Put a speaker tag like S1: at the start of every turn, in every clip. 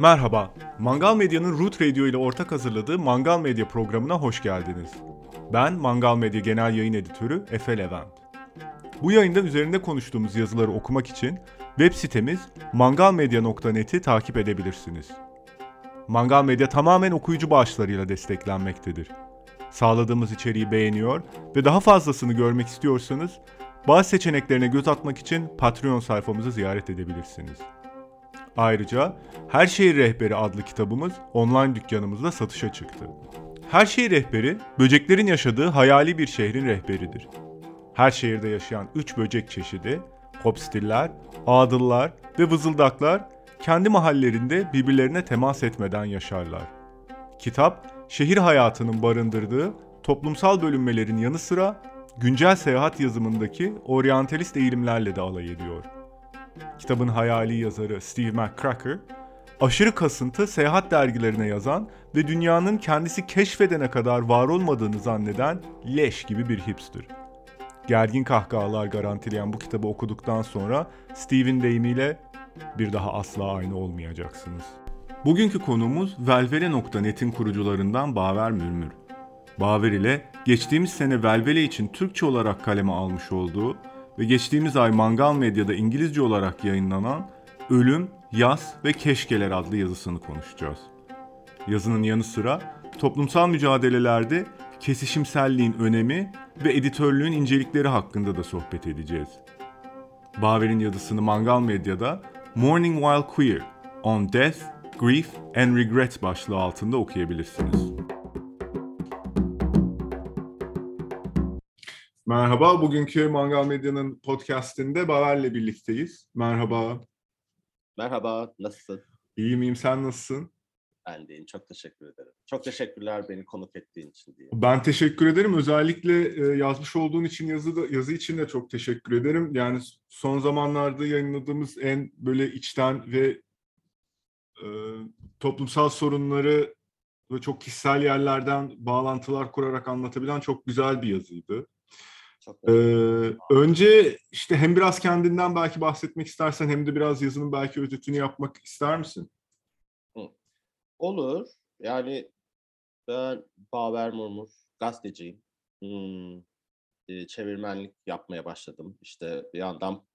S1: Merhaba, Mangal Medya'nın Root Radio ile ortak hazırladığı Mangal Medya programına hoş geldiniz. Ben Mangal Medya Genel Yayın Editörü Efe Levent. Bu yayında üzerinde konuştuğumuz yazıları okumak için web sitemiz mangalmedya.net'i takip edebilirsiniz. Mangal Medya tamamen okuyucu bağışlarıyla desteklenmektedir. Sağladığımız içeriği beğeniyor ve daha fazlasını görmek istiyorsanız bazı seçeneklerine göz atmak için Patreon sayfamızı ziyaret edebilirsiniz. Ayrıca Her Şehir Rehberi adlı kitabımız online dükkanımızda satışa çıktı. Her Şehir Rehberi, böceklerin yaşadığı hayali bir şehrin rehberidir. Her şehirde yaşayan 3 böcek çeşidi, hopstiller, ağdıllar ve vızıldaklar kendi mahallelerinde birbirlerine temas etmeden yaşarlar. Kitap, şehir hayatının barındırdığı toplumsal bölünmelerin yanı sıra güncel seyahat yazımındaki oryantalist eğilimlerle de alay ediyor. Kitabın hayali yazarı Steve McCracker, aşırı kasıntı seyahat dergilerine yazan ve dünyanın kendisi keşfedene kadar var olmadığını zanneden leş gibi bir hipster. Gergin kahkahalar garantileyen bu kitabı okuduktan sonra Steve'in deyimiyle bir daha asla aynı olmayacaksınız. Bugünkü konuğumuz Velvele.net'in kurucularından Baver Mürmür. Baver ile geçtiğimiz sene Velvele için Türkçe olarak kaleme almış olduğu ve geçtiğimiz ay Mangal Medya'da İngilizce olarak yayınlanan Ölüm, Yaz ve Keşkeler adlı yazısını konuşacağız. Yazının yanı sıra toplumsal mücadelelerde kesişimselliğin önemi ve editörlüğün incelikleri hakkında da sohbet edeceğiz. Baver'in yazısını Mangal Medya'da Morning While Queer, On Death, Grief and Regret başlığı altında okuyabilirsiniz. Merhaba, bugünkü Mangal Medya'nın podcastinde Baver'le birlikteyiz. Merhaba.
S2: Merhaba, nasılsın?
S1: İyiyim, iyiyim. Sen nasılsın?
S2: Ben deyim. Çok teşekkür ederim. Çok teşekkürler beni konuk ettiğin için diye.
S1: Ben teşekkür ederim. Özellikle e, yazmış olduğun için yazı da, yazı için de çok teşekkür ederim. Yani son zamanlarda yayınladığımız en böyle içten ve e, toplumsal sorunları ve çok kişisel yerlerden bağlantılar kurarak anlatabilen çok güzel bir yazıydı. Çok ee, önce işte hem biraz kendinden belki bahsetmek istersen hem de biraz yazının belki özetini yapmak ister misin?
S2: Olur. Yani ben Baver Murmur, gazeteciyim. Hmm, çevirmenlik yapmaya başladım. İşte bir yandan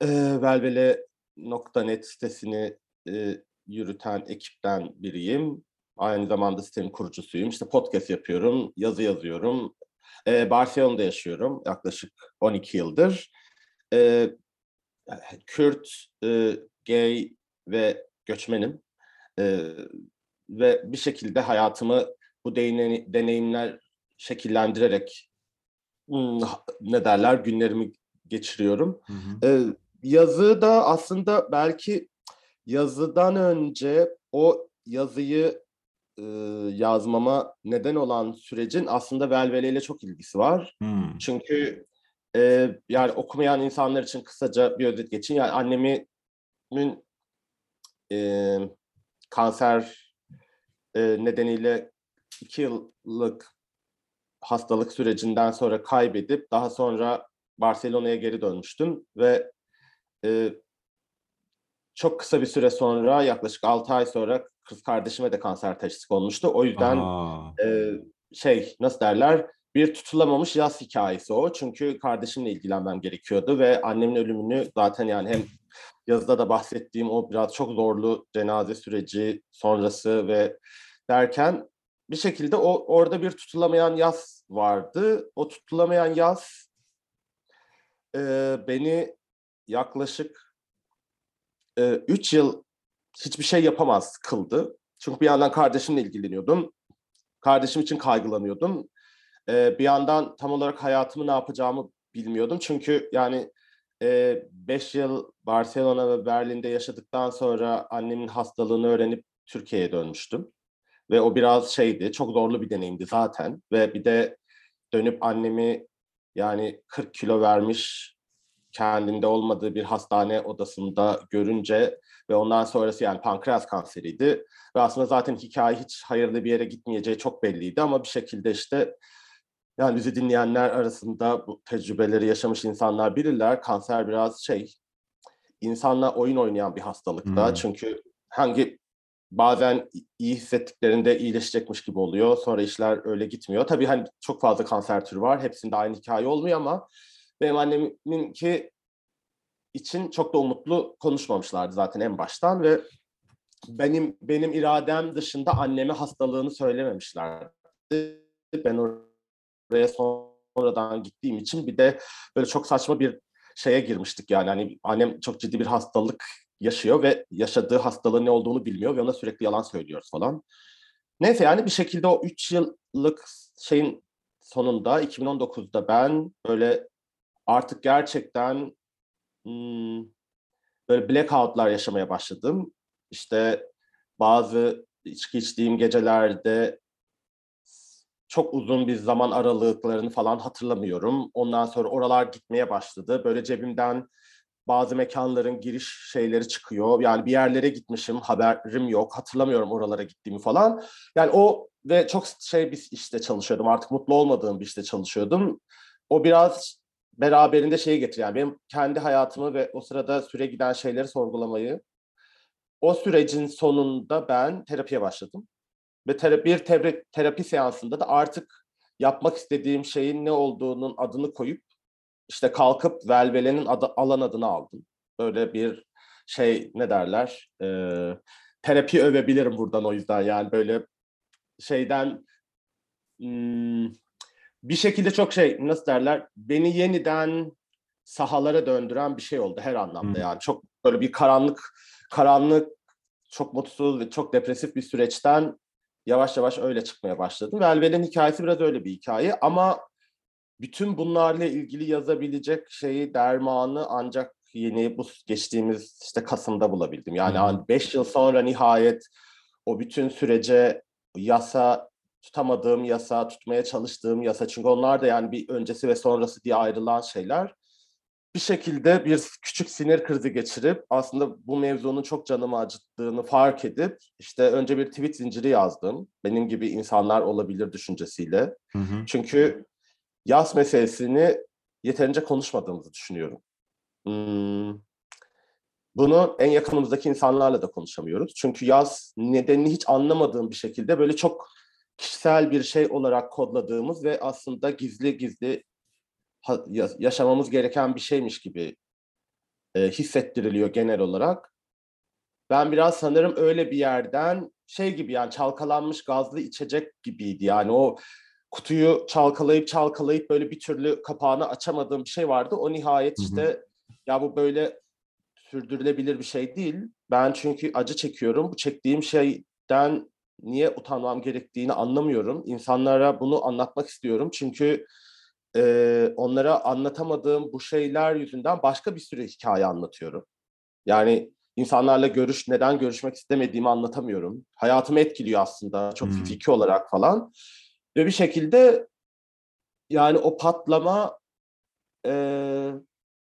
S2: e, velvele.net sitesini e, yürüten ekipten biriyim. Aynı zamanda sitenin kurucusuyum. İşte podcast yapıyorum, yazı yazıyorum. E, Barcelona'da yaşıyorum yaklaşık 12 yıldır. E, Kürt, e, gay ve göçmenim. E, ve bir şekilde hayatımı bu deneyimler şekillendirerek hmm, ne derler günlerimi geçiriyorum. Hı hı. E, yazı da aslında belki yazıdan önce o yazıyı e, yazmama neden olan sürecin aslında Velvele ile çok ilgisi var. Hmm. Çünkü e, yani okumayan insanlar için kısaca bir özet geçin. Yani annemin e, kanser e, nedeniyle iki yıllık hastalık sürecinden sonra kaybedip daha sonra Barcelona'ya geri dönmüştüm ve e, çok kısa bir süre sonra yaklaşık 6 ay sonra kız kardeşime de kanser teşhisi konmuştu. O yüzden e, şey nasıl derler bir tutulamamış yaz hikayesi o. Çünkü kardeşimle ilgilenmem gerekiyordu ve annemin ölümünü zaten yani hem yazıda da bahsettiğim o biraz çok zorlu cenaze süreci sonrası ve derken bir şekilde o orada bir tutulamayan yaz vardı. O tutulamayan yaz e, beni yaklaşık 3 e, yıl hiçbir şey yapamaz kıldı. Çünkü bir yandan kardeşimle ilgileniyordum. Kardeşim için kaygılanıyordum. E, bir yandan tam olarak hayatımı ne yapacağımı bilmiyordum. Çünkü yani 5 e, yıl Barcelona ve Berlin'de yaşadıktan sonra annemin hastalığını öğrenip Türkiye'ye dönmüştüm. Ve o biraz şeydi, çok zorlu bir deneyimdi zaten. Ve bir de dönüp annemi yani 40 kilo vermiş, kendinde olmadığı bir hastane odasında görünce ve ondan sonrası yani pankreas kanseriydi. Ve aslında zaten hikaye hiç hayırlı bir yere gitmeyeceği çok belliydi ama bir şekilde işte yani bizi dinleyenler arasında bu tecrübeleri yaşamış insanlar bilirler. Kanser biraz şey insanla oyun oynayan bir hastalıkta. Hmm. Çünkü hangi bazen iyi hissettiklerinde iyileşecekmiş gibi oluyor. Sonra işler öyle gitmiyor. Tabii hani çok fazla kanser türü var. Hepsinde aynı hikaye olmuyor ama benim annemin ki için çok da umutlu konuşmamışlardı zaten en baştan ve benim benim iradem dışında anneme hastalığını söylememişlerdi. Ben oraya sonradan gittiğim için bir de böyle çok saçma bir şeye girmiştik yani hani annem çok ciddi bir hastalık yaşıyor ve yaşadığı hastalığın ne olduğunu bilmiyor ve ona sürekli yalan söylüyoruz falan. Neyse yani bir şekilde o 3 yıllık şeyin sonunda 2019'da ben böyle artık gerçekten hmm, böyle blackoutlar yaşamaya başladım. İşte bazı içki içtiğim gecelerde çok uzun bir zaman aralıklarını falan hatırlamıyorum. Ondan sonra oralar gitmeye başladı. Böyle cebimden bazı mekanların giriş şeyleri çıkıyor. Yani bir yerlere gitmişim, haberim yok. Hatırlamıyorum oralara gittiğimi falan. Yani o ve çok şey bir işte çalışıyordum. Artık mutlu olmadığım bir işte çalışıyordum. O biraz beraberinde şeyi getiriyor. Yani benim kendi hayatımı ve o sırada süre giden şeyleri sorgulamayı. O sürecin sonunda ben terapiye başladım. Ve terapi, bir terapi, terapi seansında da artık yapmak istediğim şeyin ne olduğunun adını koyup işte kalkıp Velvele'nin adı, alan adını aldım. Böyle bir şey ne derler e, terapi övebilirim buradan o yüzden yani böyle şeyden hmm, bir şekilde çok şey nasıl derler beni yeniden sahalara döndüren bir şey oldu her anlamda yani çok böyle bir karanlık karanlık çok mutsuz ve çok depresif bir süreçten yavaş yavaş öyle çıkmaya başladım. Velvel'in hikayesi biraz öyle bir hikaye ama bütün bunlarla ilgili yazabilecek şeyi dermanı ancak yeni bu geçtiğimiz işte Kasım'da bulabildim. Yani 5 yıl sonra nihayet o bütün sürece yasa tutamadığım yasa, tutmaya çalıştığım yasa çünkü onlar da yani bir öncesi ve sonrası diye ayrılan şeyler. Bir şekilde bir küçük sinir krizi geçirip aslında bu mevzunun çok canımı acıttığını fark edip işte önce bir tweet zinciri yazdım. Benim gibi insanlar olabilir düşüncesiyle. Hı hı. Çünkü yaz meselesini yeterince konuşmadığımızı düşünüyorum. Hmm. Bunu en yakınımızdaki insanlarla da konuşamıyoruz. Çünkü yaz nedenini hiç anlamadığım bir şekilde böyle çok kişisel bir şey olarak kodladığımız ve aslında gizli gizli yaşamamız gereken bir şeymiş gibi e, hissettiriliyor genel olarak. Ben biraz sanırım öyle bir yerden şey gibi yani çalkalanmış gazlı içecek gibiydi. Yani o kutuyu çalkalayıp çalkalayıp böyle bir türlü kapağını açamadığım bir şey vardı. O nihayet işte hı hı. ya bu böyle sürdürülebilir bir şey değil. Ben çünkü acı çekiyorum. Bu çektiğim şeyden niye utanmam gerektiğini anlamıyorum. İnsanlara bunu anlatmak istiyorum. Çünkü e, onlara anlatamadığım bu şeyler yüzünden başka bir sürü hikaye anlatıyorum. Yani insanlarla görüş neden görüşmek istemediğimi anlatamıyorum. Hayatımı etkiliyor aslında çok hmm. fiziki olarak falan. Ve bir şekilde yani o patlama e,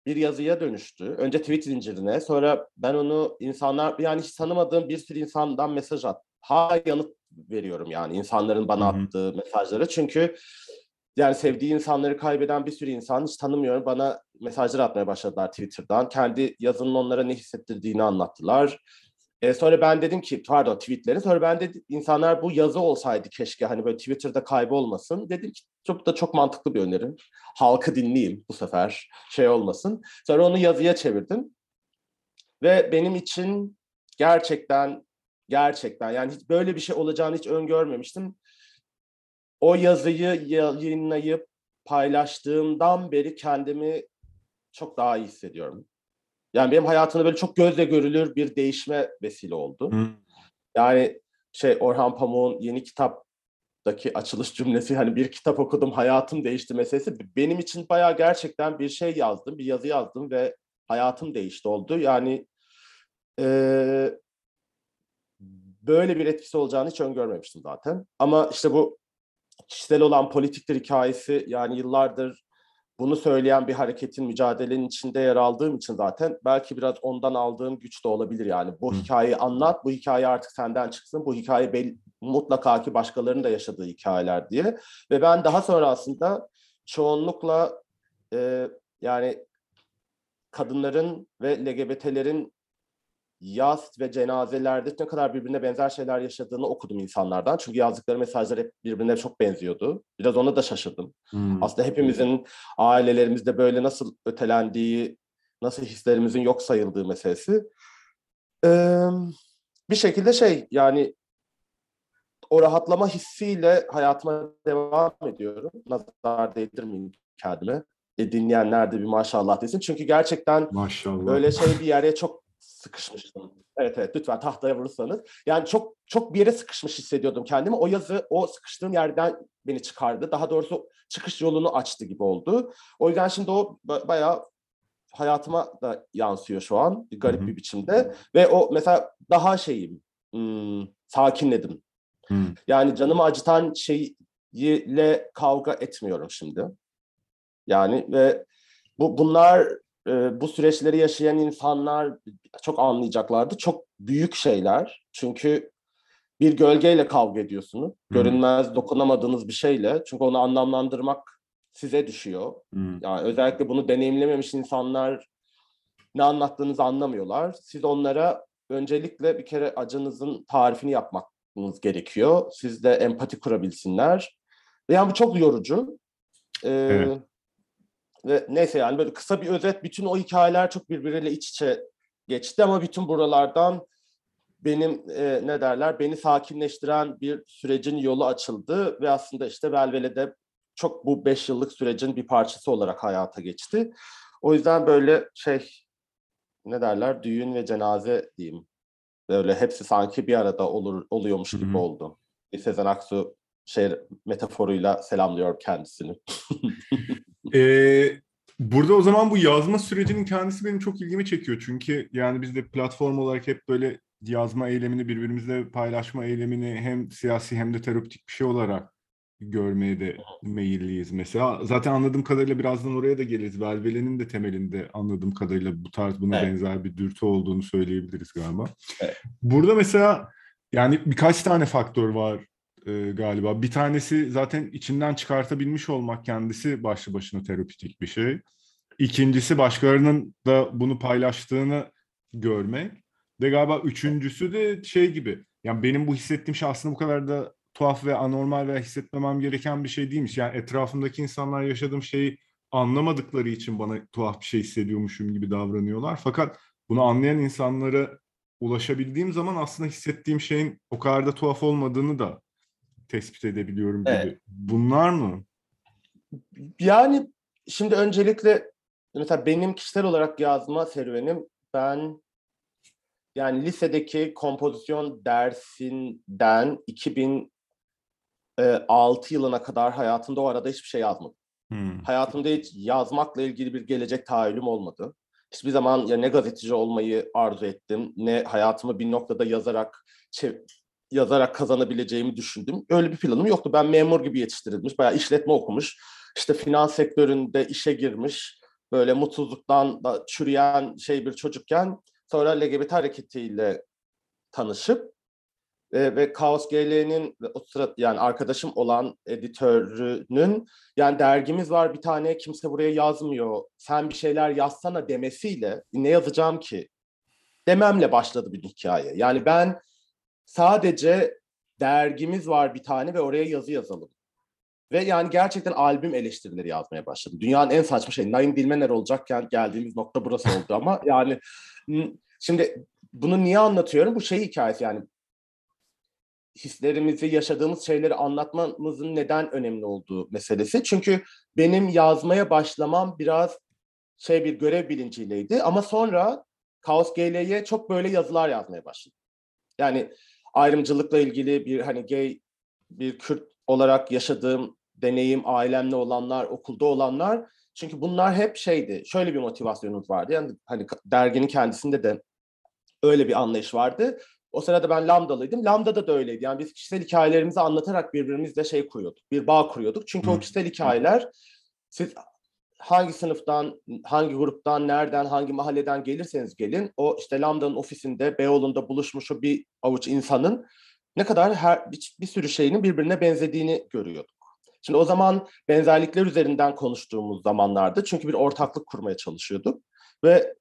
S2: bir yazıya dönüştü. Önce tweet zincirine, sonra ben onu insanlar yani hiç tanımadığım bir sürü insandan mesaj at. Ha yanıt veriyorum yani insanların bana Hı-hı. attığı mesajlara. Çünkü yani sevdiği insanları kaybeden bir sürü insan hiç tanımıyorum. Bana mesajlar atmaya başladılar Twitter'dan. Kendi yazının onlara ne hissettirdiğini anlattılar. E, sonra ben dedim ki pardon tweetleri sonra ben dedim insanlar bu yazı olsaydı keşke hani böyle Twitter'da kaybolmasın. Dedim ki çok da çok mantıklı bir öneri. Halkı dinleyeyim bu sefer şey olmasın. Sonra onu yazıya çevirdim. Ve benim için gerçekten gerçekten yani hiç böyle bir şey olacağını hiç öngörmemiştim. O yazıyı yayınlayıp paylaştığımdan beri kendimi çok daha iyi hissediyorum. Yani benim hayatımda böyle çok gözle görülür bir değişme vesile oldu. Hı. Yani şey Orhan Pamuk'un yeni kitaptaki açılış cümlesi hani bir kitap okudum hayatım değişti meselesi benim için bayağı gerçekten bir şey yazdım, bir yazı yazdım ve hayatım değişti oldu. Yani e, böyle bir etkisi olacağını hiç öngörmemiştim zaten. Ama işte bu kişisel olan politiktir hikayesi yani yıllardır bunu söyleyen bir hareketin, mücadelenin içinde yer aldığım için zaten belki biraz ondan aldığım güç de olabilir yani. Bu hikayeyi anlat, bu hikaye artık senden çıksın, bu hikaye bel- mutlaka ki başkalarının da yaşadığı hikayeler diye. Ve ben daha sonra aslında çoğunlukla e, yani kadınların ve LGBT'lerin yaz ve cenazelerde ne kadar birbirine benzer şeyler yaşadığını okudum insanlardan. Çünkü yazdıkları mesajlar hep birbirine çok benziyordu. Biraz ona da şaşırdım.
S1: Hmm.
S2: Aslında hepimizin ailelerimizde böyle nasıl ötelendiği, nasıl hislerimizin yok sayıldığı meselesi. Ee, bir şekilde şey yani o rahatlama hissiyle hayatıma devam ediyorum. Nazar değdirmeyeyim kendime. E, dinleyenler de bir maşallah desin. Çünkü gerçekten
S1: Maşallah.
S2: böyle şey bir yere çok sıkışmıştım. Evet evet lütfen tahtaya vurursanız. Yani çok çok bir yere sıkışmış hissediyordum kendimi. O yazı o sıkıştığım yerden beni çıkardı. Daha doğrusu çıkış yolunu açtı gibi oldu. O yüzden şimdi o ba- bayağı hayatıma da yansıyor şu an garip
S1: Hı hı.
S2: bir biçimde. Ve o mesela daha şeyim hmm, sakinledim.
S1: Hmm.
S2: Yani canımı acıtan şeyle kavga etmiyorum şimdi. Yani ve bu bunlar e, bu süreçleri yaşayan insanlar çok anlayacaklardı. Çok büyük şeyler. Çünkü bir gölgeyle kavga ediyorsunuz. Görünmez, dokunamadığınız bir şeyle. Çünkü onu anlamlandırmak size düşüyor.
S1: Hmm.
S2: Yani özellikle bunu deneyimlememiş insanlar ne anlattığınızı anlamıyorlar. Siz onlara öncelikle bir kere acınızın tarifini yapmanız gerekiyor. Siz de empati kurabilsinler. Yani bu çok yorucu. Ee,
S1: Evet.
S2: Ve neyse yani böyle kısa bir özet. Bütün o hikayeler çok birbiriyle iç içe geçti ama bütün buralardan benim e, ne derler beni sakinleştiren bir sürecin yolu açıldı ve aslında işte Velvele'de çok bu beş yıllık sürecin bir parçası olarak hayata geçti. O yüzden böyle şey ne derler düğün ve cenaze diyeyim. Böyle hepsi sanki bir arada olur oluyormuş gibi
S1: hı.
S2: oldu. Sezen Aksu şey metaforuyla selamlıyorum kendisini.
S1: Ee, burada o zaman bu yazma sürecinin kendisi benim çok ilgimi çekiyor. Çünkü yani biz de platform olarak hep böyle yazma eylemini birbirimizle paylaşma eylemini hem siyasi hem de terapötik bir şey olarak görmeye de meyilliyiz mesela. Zaten anladığım kadarıyla birazdan oraya da geliriz. Velvele'nin de temelinde anladığım kadarıyla bu tarz buna
S2: Evet.
S1: benzer bir dürtü olduğunu söyleyebiliriz galiba.
S2: Evet.
S1: Burada mesela yani birkaç tane faktör var e, galiba. Bir tanesi zaten içinden çıkartabilmiş olmak kendisi başlı başına terapötik bir şey. İkincisi başkalarının da bunu paylaştığını görmek. Ve galiba üçüncüsü de şey gibi. Yani benim bu hissettiğim şey aslında bu kadar da tuhaf ve anormal ve hissetmemem gereken bir şey değilmiş. Yani etrafımdaki insanlar yaşadığım şeyi anlamadıkları için bana tuhaf bir şey hissediyormuşum gibi davranıyorlar. Fakat bunu anlayan insanlara ulaşabildiğim zaman aslında hissettiğim şeyin o kadar da tuhaf olmadığını da tespit edebiliyorum gibi.
S2: Evet.
S1: Bunlar mı?
S2: Yani şimdi öncelikle mesela benim kişisel olarak yazma serüvenim ben yani lisedeki kompozisyon dersinden 2006 yılına kadar hayatımda o arada hiçbir şey yazmadım.
S1: Hmm.
S2: Hayatımda hiç yazmakla ilgili bir gelecek tahayyülüm olmadı. Hiçbir zaman ya ne gazeteci olmayı arzu ettim, ne hayatımı bir noktada yazarak çev- yazarak kazanabileceğimi düşündüm. Öyle bir planım yoktu. Ben memur gibi yetiştirilmiş, bayağı işletme okumuş. İşte finans sektöründe işe girmiş, böyle mutsuzluktan da çürüyen şey bir çocukken sonra LGBT hareketiyle tanışıp e, ve Kaos GL'nin o sıra yani arkadaşım olan editörünün yani dergimiz var bir tane kimse buraya yazmıyor. Sen bir şeyler yazsana demesiyle ne yazacağım ki? Dememle başladı bir hikaye. Yani ben sadece dergimiz var bir tane ve oraya yazı yazalım. Ve yani gerçekten albüm eleştirileri yazmaya başladım. Dünyanın en saçma şey. Naim Dilmener olacakken geldiğimiz nokta burası oldu ama yani şimdi bunu niye anlatıyorum? Bu şey hikayesi yani hislerimizi, yaşadığımız şeyleri anlatmamızın neden önemli olduğu meselesi. Çünkü benim yazmaya başlamam biraz şey bir görev bilinciyleydi ama sonra Kaos GL'ye çok böyle yazılar yazmaya başladım. Yani ayrımcılıkla ilgili bir hani gay bir Kürt olarak yaşadığım deneyim, ailemle olanlar, okulda olanlar. Çünkü bunlar hep şeydi. Şöyle bir motivasyonumuz vardı. Yani hani derginin kendisinde de öyle bir anlayış vardı. O sırada ben Lambda'lıydım. Lambda'da da öyleydi. Yani biz kişisel hikayelerimizi anlatarak birbirimizle şey kuruyorduk. Bir bağ kuruyorduk. Çünkü o kişisel hikayeler siz hangi sınıftan, hangi gruptan, nereden, hangi mahalleden gelirseniz gelin o işte Lambda'nın ofisinde, Beyoğlu'nda buluşmuş o bir avuç insanın ne kadar her bir, bir sürü şeyinin birbirine benzediğini görüyorduk. Şimdi o zaman benzerlikler üzerinden konuştuğumuz zamanlarda çünkü bir ortaklık kurmaya çalışıyorduk ve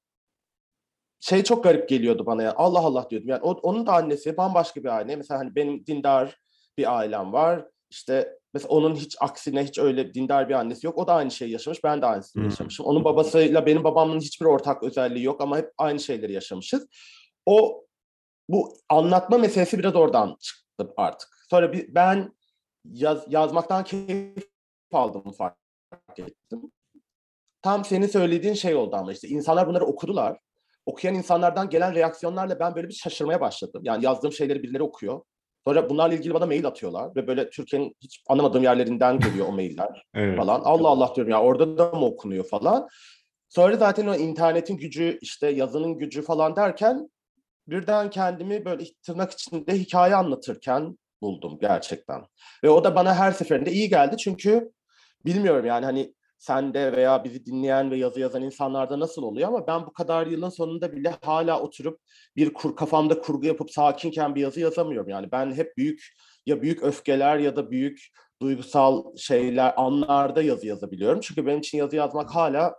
S2: şey çok garip geliyordu bana ya. Allah Allah diyordum. Yani o, onun da annesi bambaşka bir aile. Mesela hani benim dindar bir ailem var. İşte mesela onun hiç aksine hiç öyle dindar bir annesi yok. O da aynı şeyi yaşamış. Ben de aynısını
S1: Hı.
S2: yaşamışım. Onun babasıyla benim babamın hiçbir ortak özelliği yok ama hep aynı şeyleri yaşamışız. O bu anlatma meselesi biraz oradan çıktı artık. Sonra bir, ben yaz, yazmaktan keyif aldım fark ettim. Tam senin söylediğin şey oldu ama işte insanlar bunları okudular. Okuyan insanlardan gelen reaksiyonlarla ben böyle bir şaşırmaya başladım. Yani yazdığım şeyleri birileri okuyor. Sonra bunlarla ilgili bana mail atıyorlar ve böyle Türkiye'nin hiç anlamadığım yerlerinden geliyor o mailler
S1: Evet.
S2: falan. Allah Allah diyorum ya orada da mı okunuyor falan. Sonra zaten o internetin gücü işte yazının gücü falan derken birden kendimi böyle tırnak içinde hikaye anlatırken buldum gerçekten. Ve o da bana her seferinde iyi geldi çünkü bilmiyorum yani hani sende veya bizi dinleyen ve yazı yazan insanlarda nasıl oluyor ama ben bu kadar yılın sonunda bile hala oturup bir kur, kafamda kurgu yapıp sakinken bir yazı yazamıyorum. Yani ben hep büyük ya büyük öfkeler ya da büyük duygusal şeyler anlarda yazı yazabiliyorum. Çünkü benim için yazı yazmak hala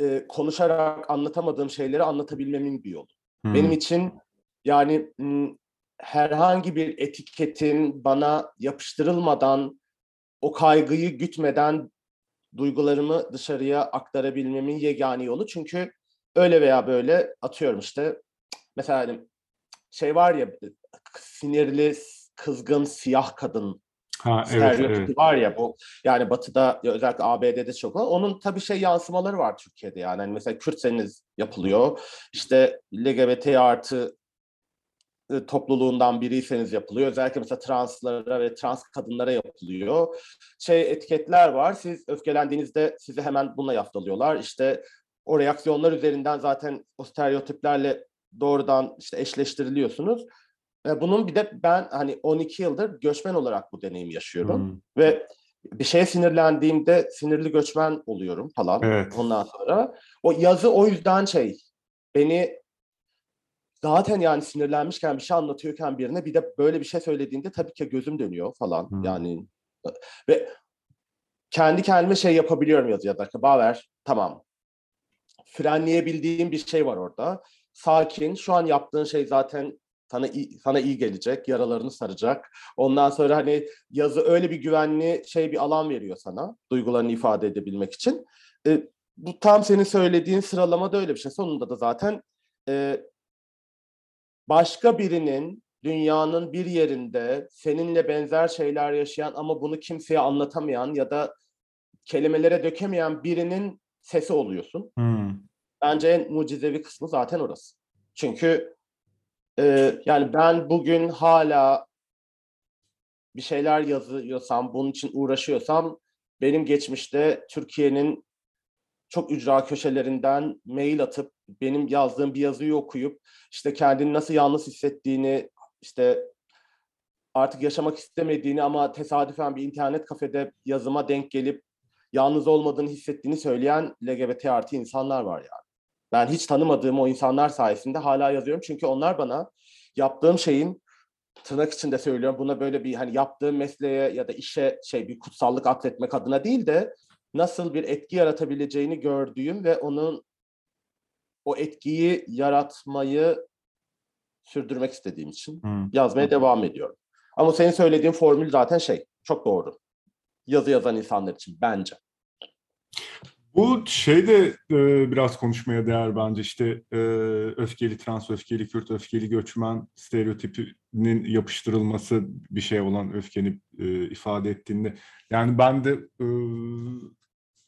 S2: e, konuşarak anlatamadığım şeyleri anlatabilmemin bir yolu.
S1: Hı.
S2: Benim için yani herhangi bir etiketin bana yapıştırılmadan o kaygıyı gütmeden duygularımı dışarıya aktarabilmemin yegane yolu. Çünkü öyle veya böyle atıyorum işte mesela hani şey var ya sinirli, kızgın, siyah kadın
S1: Ha, evet, evet.
S2: var ya bu yani batıda özellikle ABD'de çok var. Onun tabii şey yansımaları var Türkiye'de yani. Hani mesela Kürtseniz yapılıyor. İşte LGBT artı e, topluluğundan biriyseniz yapılıyor. Özellikle mesela translara ve trans kadınlara yapılıyor. Şey etiketler var. Siz öfkelendiğinizde sizi hemen bununla yaftalıyorlar. İşte o reaksiyonlar üzerinden zaten o stereotiplerle doğrudan işte eşleştiriliyorsunuz. Ve bunun bir de ben hani 12 yıldır göçmen olarak bu deneyimi yaşıyorum.
S1: Hı.
S2: Ve bir şeye sinirlendiğimde sinirli göçmen oluyorum falan.
S1: Evet.
S2: Ondan sonra o yazı o yüzden şey beni zaten yani sinirlenmişken bir şey anlatıyorken birine bir de böyle bir şey söylediğinde tabii ki gözüm dönüyor falan.
S1: Hmm.
S2: Yani ve kendi kendime şey yapabiliyorum yazı yazarken. Baver tamam. Frenleyebildiğim bir şey var orada. Sakin. Şu an yaptığın şey zaten sana iyi, sana iyi gelecek, yaralarını saracak. Ondan sonra hani yazı öyle bir güvenli şey bir alan veriyor sana duygularını ifade edebilmek için. E, bu tam senin söylediğin sıralamada öyle bir şey. Sonunda da zaten e, başka birinin dünyanın bir yerinde seninle benzer şeyler yaşayan ama bunu kimseye anlatamayan ya da kelimelere dökemeyen birinin sesi oluyorsun.
S1: Hı.
S2: Bence en mucizevi kısmı zaten orası. Çünkü e, yani ben bugün hala bir şeyler yazıyorsam, bunun için uğraşıyorsam benim geçmişte Türkiye'nin çok ücra köşelerinden mail atıp benim yazdığım bir yazıyı okuyup işte kendini nasıl yalnız hissettiğini işte artık yaşamak istemediğini ama tesadüfen bir internet kafede yazıma denk gelip yalnız olmadığını hissettiğini söyleyen LGBT artı insanlar var yani. Ben hiç tanımadığım o insanlar sayesinde hala yazıyorum. Çünkü onlar bana yaptığım şeyin tırnak içinde söylüyorum buna böyle bir hani yaptığım mesleğe ya da işe şey bir kutsallık atfetmek adına değil de nasıl bir etki yaratabileceğini gördüğüm ve onun o etkiyi yaratmayı sürdürmek istediğim için
S1: Hı.
S2: yazmaya devam ediyorum. Ama senin söylediğin formül zaten şey çok doğru. Yazı yazan insanlar için bence.
S1: Bu şey de e, biraz konuşmaya değer bence işte e, öfkeli trans, öfkeli Kürt, öfkeli göçmen stereotipinin yapıştırılması bir şey olan öfkeni e, ifade ettiğinde. Yani ben de e,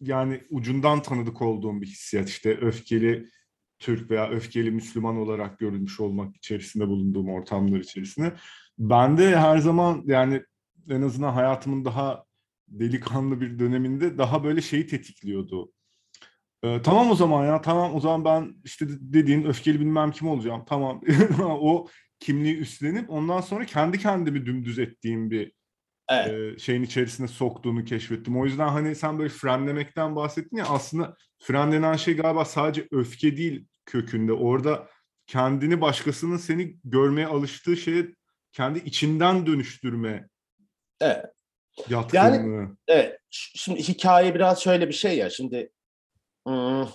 S1: yani ucundan tanıdık olduğum bir hissiyat işte öfkeli Türk veya öfkeli Müslüman olarak görülmüş olmak içerisinde bulunduğum ortamlar içerisinde. Ben de her zaman yani en azından hayatımın daha delikanlı bir döneminde daha böyle şeyi tetikliyordu. Ee, tamam o zaman ya tamam o zaman ben işte dediğin öfkeli bilmem kim olacağım tamam o kimliği üstlenip ondan sonra kendi kendimi dümdüz ettiğim bir
S2: Evet.
S1: e, şeyin içerisine soktuğunu keşfettim. O yüzden hani sen böyle frenlemekten bahsettin ya aslında frenlenen şey galiba sadece öfke değil kökünde. Orada kendini başkasının seni görmeye alıştığı şeye kendi içinden dönüştürme
S2: Evet.
S1: yatkınlığı.
S2: Evet. ş- Şimdi hikaye biraz şöyle bir şey ya. Şimdi hmm,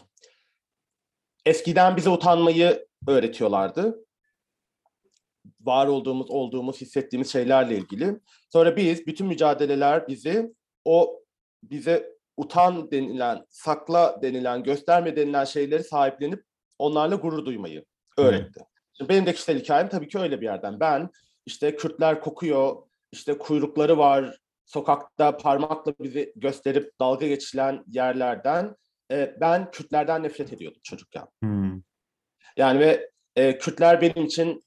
S2: eskiden bize utanmayı öğretiyorlardı. Var olduğumuz, olduğumuz, hissettiğimiz şeylerle ilgili. Sonra biz, bütün mücadeleler bizi o bize utan denilen, sakla denilen, gösterme denilen şeyleri sahiplenip onlarla gurur duymayı öğretti. Şimdi benim de kişisel hikayem tabii ki öyle bir yerden. Ben işte Kürtler kokuyor, işte kuyrukları var, sokakta parmakla bizi gösterip dalga geçilen yerlerden e, ben Kürtlerden nefret ediyordum çocukken.
S1: Hmm.
S2: Yani ve e, Kürtler benim için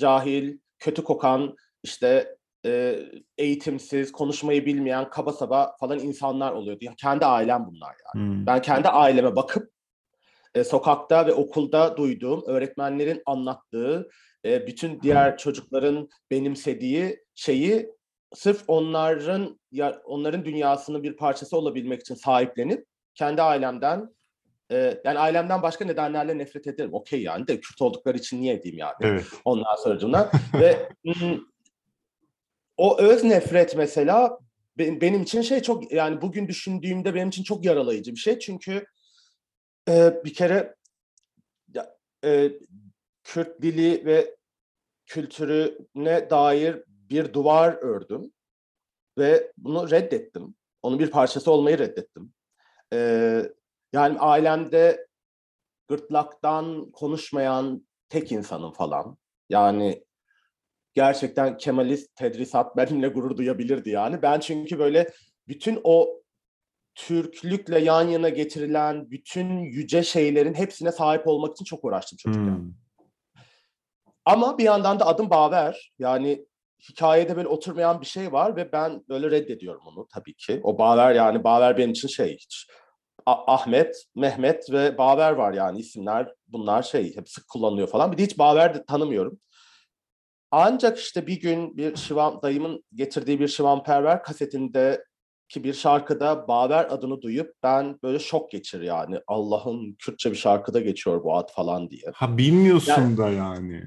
S2: cahil, kötü kokan, işte e, eğitimsiz, konuşmayı bilmeyen, kaba saba falan insanlar oluyordu. Ya, kendi ailem bunlar yani.
S1: Hmm.
S2: Ben kendi aileme bakıp e, sokakta ve okulda duyduğum, öğretmenlerin anlattığı, e, bütün diğer çocukların benimsediği şeyi sırf onların ya, onların dünyasının bir parçası olabilmek için sahiplenip kendi ailemden e, yani ailemden başka nedenlerle nefret ederim. Okey yani de Kürt oldukları için niye edeyim yani?
S1: Evet.
S2: Ondan sonracığına ve o öz nefret mesela benim, için şey çok yani bugün düşündüğümde benim için çok yaralayıcı bir şey çünkü e, bir kere ya, e, Kürt dili ve kültürüne dair bir duvar ördüm ve bunu reddettim. Onun bir parçası olmayı reddettim. E, yani ailemde gırtlaktan konuşmayan tek insanım falan. Yani gerçekten Kemalist tedrisat benimle gurur duyabilirdi yani. Ben çünkü böyle bütün o Türklükle yan yana getirilen bütün yüce şeylerin hepsine sahip olmak için çok uğraştım çocukken.
S1: Hmm.
S2: Ama bir yandan da adım Baver. Yani hikayede böyle oturmayan bir şey var ve ben böyle reddediyorum onu tabii ki. O Baver yani Baver benim için şey hiç. Ahmet, Mehmet ve Baver var yani isimler bunlar şey hep sık kullanılıyor falan. Bir de hiç Baver de tanımıyorum. Ancak işte bir gün bir Şivan dayımın getirdiği bir Şivan Perver kasetinde ki bir şarkıda Baver adını duyup ben böyle şok geçir yani. Allah'ım Kürtçe bir şarkıda geçiyor bu ad falan diye.
S1: Ha bilmiyorsun
S2: Yani-
S1: da yani.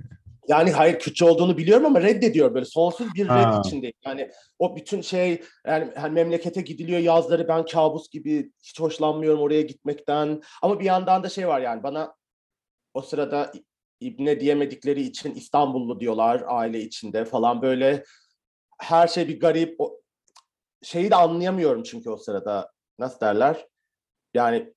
S2: Yani hayır Kürtçe olduğunu biliyorum ama reddediyor böyle sonsuz bir
S1: Ha.
S2: red içindeyim. Yani o bütün şey yani hani memlekete gidiliyor yazları ben kabus gibi hiç hoşlanmıyorum oraya gitmekten. Ama bir yandan da şey var yani bana o sırada İbne diyemedikleri için İstanbullu diyorlar aile içinde falan böyle her şey bir garip. O, şeyi de anlayamıyorum çünkü o sırada nasıl derler? Yani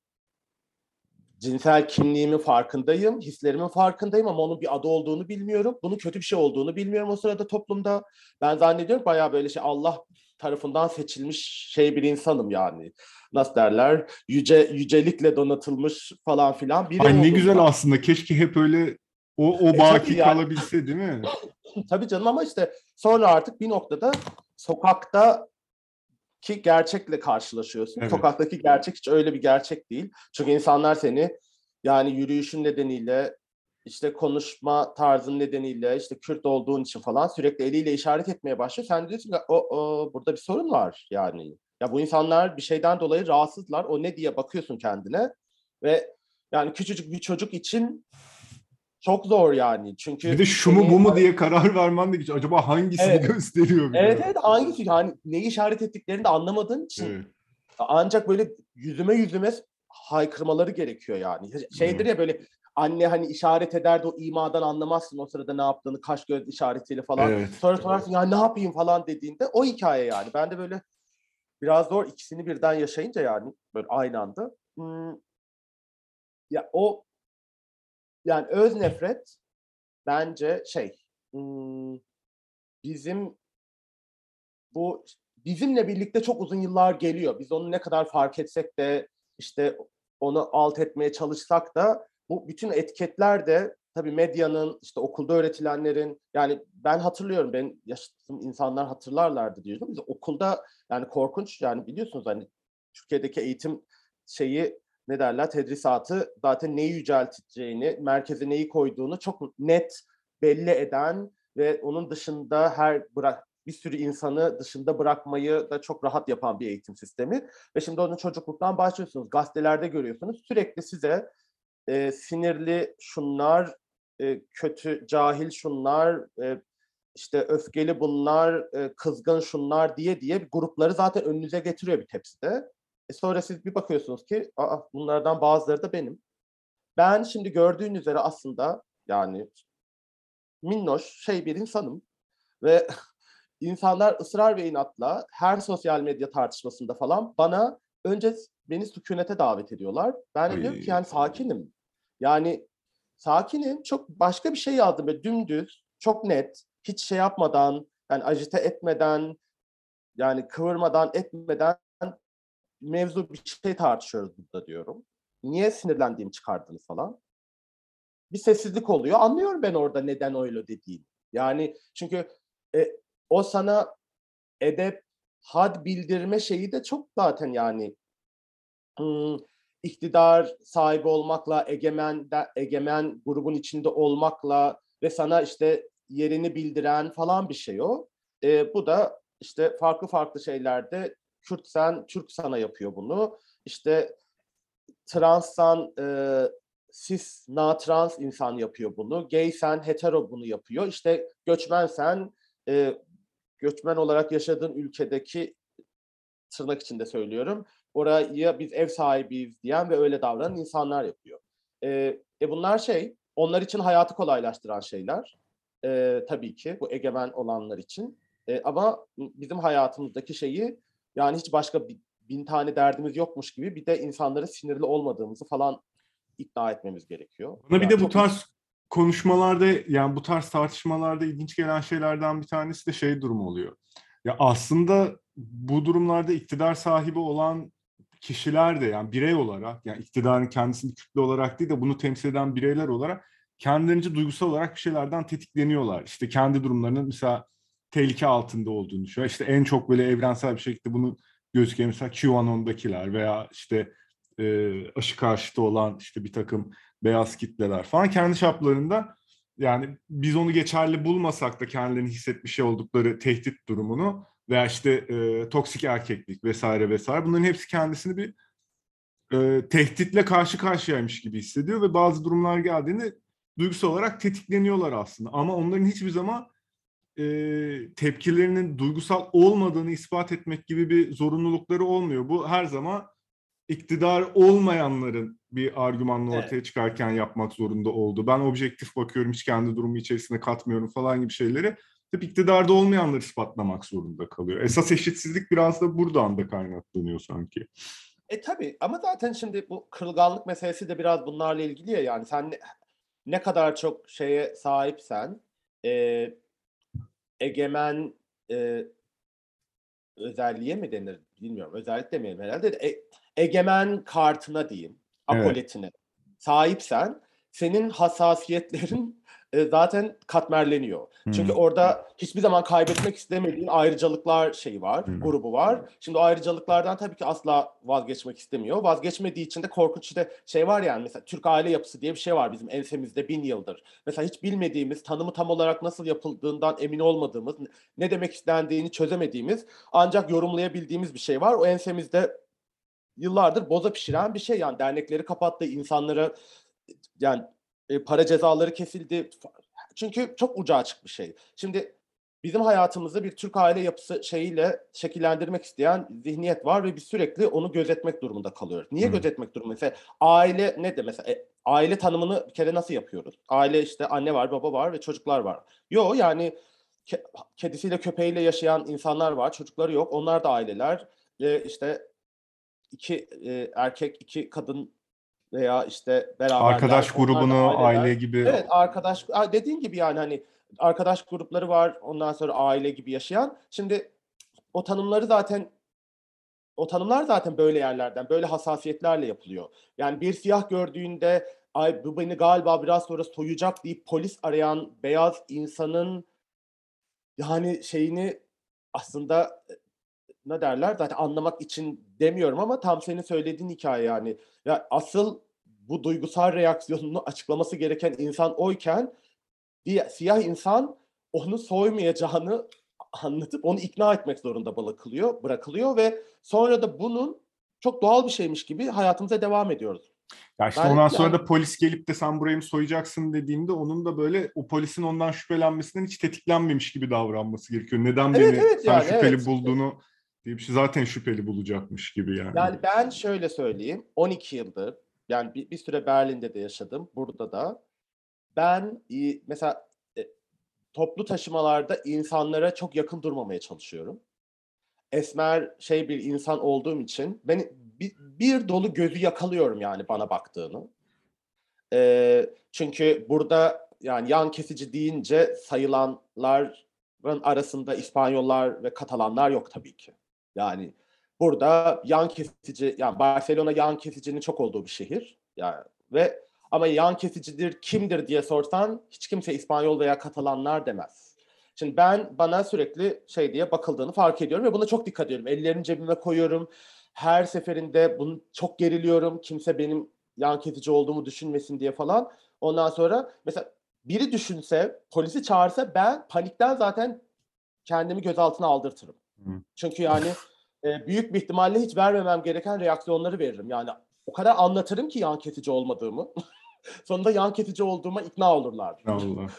S2: cinsel kimliğimin farkındayım, hislerimin farkındayım ama onun bir adı olduğunu bilmiyorum. Bunun kötü bir şey olduğunu bilmiyorum o sırada toplumda. Ben zannediyorum bayağı böyle şey Allah tarafından seçilmiş şey bir insanım yani. Nasıl derler? Yüce yücelikle donatılmış falan filan biri
S1: Ay ne güzel
S2: ben.
S1: aslında. Keşke hep öyle o o
S2: E,
S1: baki
S2: yani.
S1: kalabilse değil mi?
S2: Tabii canım ama işte sonra artık bir noktada sokakta ki gerçekle karşılaşıyorsun.
S1: Evet.
S2: Sokaktaki gerçek hiç öyle bir gerçek değil. Çünkü insanlar seni yani yürüyüşün nedeniyle işte konuşma tarzın nedeniyle işte Kürt olduğun için falan sürekli eliyle işaret etmeye başlıyor. Sen diyorsun ki o, o burada bir sorun var yani. Ya bu insanlar bir şeyden dolayı rahatsızlar. O ne diye bakıyorsun kendine ve yani küçücük bir çocuk için çok zor yani. Çünkü
S1: Bir de şu mu bu mu diye karar vermen de. Acaba hangisini
S2: Evet.
S1: gösteriyor? de?
S2: Evet evet hangisi hani neyi işaret ettiklerini de anlamadığın için
S1: Evet.
S2: ancak böyle yüzüme yüzüme haykırmaları gerekiyor yani. Şeydir ya böyle anne hani işaret eder de o imadan anlamazsın o sırada ne yaptığını kaş göz işaretiyle falan.
S1: Evet.
S2: Sonra sorarsın ya ne yapayım falan dediğinde o hikaye yani. Ben de böyle biraz zor ikisini birden yaşayınca yani böyle aynı anda. hmm, ya o yani öz nefret bence şey bizim bu bizimle birlikte çok uzun yıllar geliyor. Biz onu ne kadar fark etsek de işte onu alt etmeye çalışsak da bu bütün etiketler de tabii medyanın işte okulda öğretilenlerin yani ben hatırlıyorum ben yaşadığım insanlar hatırlarlardı diyorum. Biz okulda yani korkunç yani biliyorsunuz hani Türkiye'deki eğitim şeyi ne derler tedrisatı zaten neyi yücelteceğini, merkeze neyi koyduğunu çok net belli eden ve onun dışında her bırak bir sürü insanı dışında bırakmayı da çok rahat yapan bir eğitim sistemi. Ve şimdi onu çocukluktan başlıyorsunuz. Gazetelerde görüyorsunuz. Sürekli size e, sinirli şunlar, e, kötü, cahil şunlar, e, işte öfkeli bunlar, e, kızgın şunlar diye diye grupları zaten önünüze getiriyor bir tepside. E sonra siz bir bakıyorsunuz ki Aa, bunlardan bazıları da benim. ben şimdi gördüğün üzere aslında yani minnoş şey bir insanım ve insanlar ısrar ve inatla her sosyal medya tartışmasında falan bana önce beni sükunete davet ediyorlar. Ben de diyorum ki yani sakinim. Yani sakinim. Çok başka bir şey yazdım. Böyle dümdüz, çok net, hiç şey yapmadan, yani ajite etmeden, yani kıvırmadan, etmeden mevzu bir şey tartışıyoruz burada diyorum. Niye sinirlendiğimi çıkardınız falan. Bir sessizlik oluyor. Anlıyorum ben orada neden öyle dediğini. Yani çünkü e, o sana edep, had bildirme şeyi de çok zaten yani ım, iktidar sahibi olmakla, egemen de, egemen grubun içinde olmakla ve sana işte yerini bildiren falan bir şey o. E, bu da işte farklı farklı şeylerde Kürtsen, Türk sana yapıyor bunu. İşte transsan, e, cis, na trans insan yapıyor bunu. Gaysen, hetero bunu yapıyor. İşte göçmensen, e, göçmen olarak yaşadığın ülkedeki tırnak içinde söylüyorum. Oraya biz ev sahibiyiz diyen ve öyle davranan insanlar yapıyor. E, e bunlar şey, onlar için hayatı kolaylaştıran şeyler. E, tabii ki bu egemen olanlar için. E, ama bizim hayatımızdaki şeyi yani hiç başka bir, bin tane derdimiz yokmuş gibi bir de insanları sinirli olmadığımızı falan ikna etmemiz gerekiyor.
S1: Bana
S2: yani
S1: bir de bu tarz konuşmalarda yani bu tarz tartışmalarda ilginç gelen şeylerden bir tanesi de şey durumu oluyor. Ya aslında bu durumlarda iktidar sahibi olan kişiler de yani birey olarak yani iktidarın kendisini kütle olarak değil de bunu temsil eden bireyler olarak kendilerince duygusal olarak bir şeylerden tetikleniyorlar. İşte kendi durumlarının mesela tehlike altında olduğunu düşünüyor. İşte en çok böyle evrensel bir şekilde bunu gözüken mesela QAnon'dakiler veya işte e, aşı karşıtı olan işte bir takım beyaz kitleler falan kendi çaplarında yani biz onu geçerli bulmasak da kendilerini hissetmiş oldukları tehdit durumunu veya işte e, toksik erkeklik vesaire vesaire bunların hepsi kendisini bir e, tehditle karşı karşıyaymış gibi hissediyor ve bazı durumlar geldiğinde duygusal olarak tetikleniyorlar aslında ama onların hiçbir zaman e, tepkilerinin duygusal olmadığını ispat etmek gibi bir zorunlulukları olmuyor. Bu her zaman iktidar olmayanların bir argümanla ortaya evet. çıkarken yapmak zorunda oldu. Ben objektif bakıyorum, hiç kendi durumu içerisine katmıyorum falan gibi şeyleri. Hep iktidarda olmayanları ispatlamak zorunda kalıyor. Esas eşitsizlik biraz da buradan da kaynaklanıyor sanki.
S2: E tabii ama zaten şimdi bu kırılganlık meselesi de biraz bunlarla ilgili ya yani sen ne, ne kadar çok şeye sahipsen e, egemen e, özelliğe mi denir bilmiyorum. Özellik demeyelim herhalde. E, egemen kartına diyeyim. Apoletine. Evet. Sahipsen senin hassasiyetlerin e, zaten katmerleniyor. Hmm. Çünkü orada hiçbir zaman kaybetmek istemediğin ayrıcalıklar şeyi var, hmm. grubu var. Şimdi o ayrıcalıklardan tabii ki asla vazgeçmek istemiyor. Vazgeçmediği için de korkunç işte şey var yani mesela Türk aile yapısı diye bir şey var bizim ensemizde bin yıldır. Mesela hiç bilmediğimiz, tanımı tam olarak nasıl yapıldığından emin olmadığımız, ne demek istendiğini çözemediğimiz ancak yorumlayabildiğimiz bir şey var. O ensemizde yıllardır boza pişiren bir şey yani dernekleri kapattı, insanlara yani e, para cezaları kesildi. Çünkü çok ucu açık bir şey. Şimdi bizim hayatımızda bir Türk aile yapısı şeyiyle şekillendirmek isteyen zihniyet var ve biz sürekli onu gözetmek durumunda kalıyoruz. Niye hmm. gözetmek durumunda? Mesela aile ne de mesela e, aile tanımını bir kere nasıl yapıyoruz? Aile işte anne var, baba var ve çocuklar var. Yo yani ke- kedisiyle köpeğiyle yaşayan insanlar var, çocukları yok. Onlar da aileler. E, işte iki e, erkek, iki kadın veya işte beraber
S1: arkadaş grubunu aile gibi
S2: evet arkadaş dediğin gibi yani hani arkadaş grupları var ondan sonra aile gibi yaşayan. Şimdi o tanımları zaten o tanımlar zaten böyle yerlerden böyle hassasiyetlerle yapılıyor. Yani bir siyah gördüğünde ay bu beni galiba biraz sonra soyacak deyip polis arayan beyaz insanın yani şeyini aslında ne derler zaten anlamak için demiyorum ama tam senin söylediğin hikaye yani. Ya asıl bu duygusal reaksiyonunu açıklaması gereken insan oyken bir siyah insan onu soymayacağını anlatıp onu ikna etmek zorunda bırakılıyor, bırakılıyor ve sonra da bunun çok doğal bir şeymiş gibi hayatımıza devam ediyoruz.
S1: Ya işte ben, ondan sonra yani, da polis gelip de sen burayı mı soyacaksın dediğinde onun da böyle o polisin ondan şüphelenmesinden hiç tetiklenmemiş gibi davranması gerekiyor. Neden evet, beni evet, sen yani, şüpheli evet. bulduğunu diye bir şey zaten şüpheli bulacakmış gibi yani.
S2: Yani ben şöyle söyleyeyim. 12 yıldır Yani bir, bir süre Berlin'de de yaşadım, burada da. Ben mesela e, toplu taşımalarda insanlara çok yakın durmamaya çalışıyorum. Esmer şey bir insan olduğum için ben bir, bir dolu gözü yakalıyorum yani bana baktığını. E, çünkü burada yani yan kesici deyince sayılanların arasında İspanyollar ve Katalanlar yok tabii ki. Yani burada yan kesici yani Barcelona yan kesicinin çok olduğu bir şehir. Yani ve ama yan kesicidir kimdir diye sorsan hiç kimse İspanyol veya Katalanlar demez. Şimdi ben bana sürekli şey diye bakıldığını fark ediyorum ve buna çok dikkat ediyorum. Ellerimi cebime koyuyorum. Her seferinde bunu çok geriliyorum. Kimse benim yan kesici olduğumu düşünmesin diye falan. Ondan sonra mesela biri düşünse, polisi çağırsa ben panikten zaten kendimi gözaltına aldırtırım. Çünkü yani e, büyük bir ihtimalle hiç vermemem gereken reaksiyonları veririm. Yani o kadar anlatırım ki yan kesici olmadığımı. Sonunda yan kesici olduğuma ikna olurlar.
S1: Allah.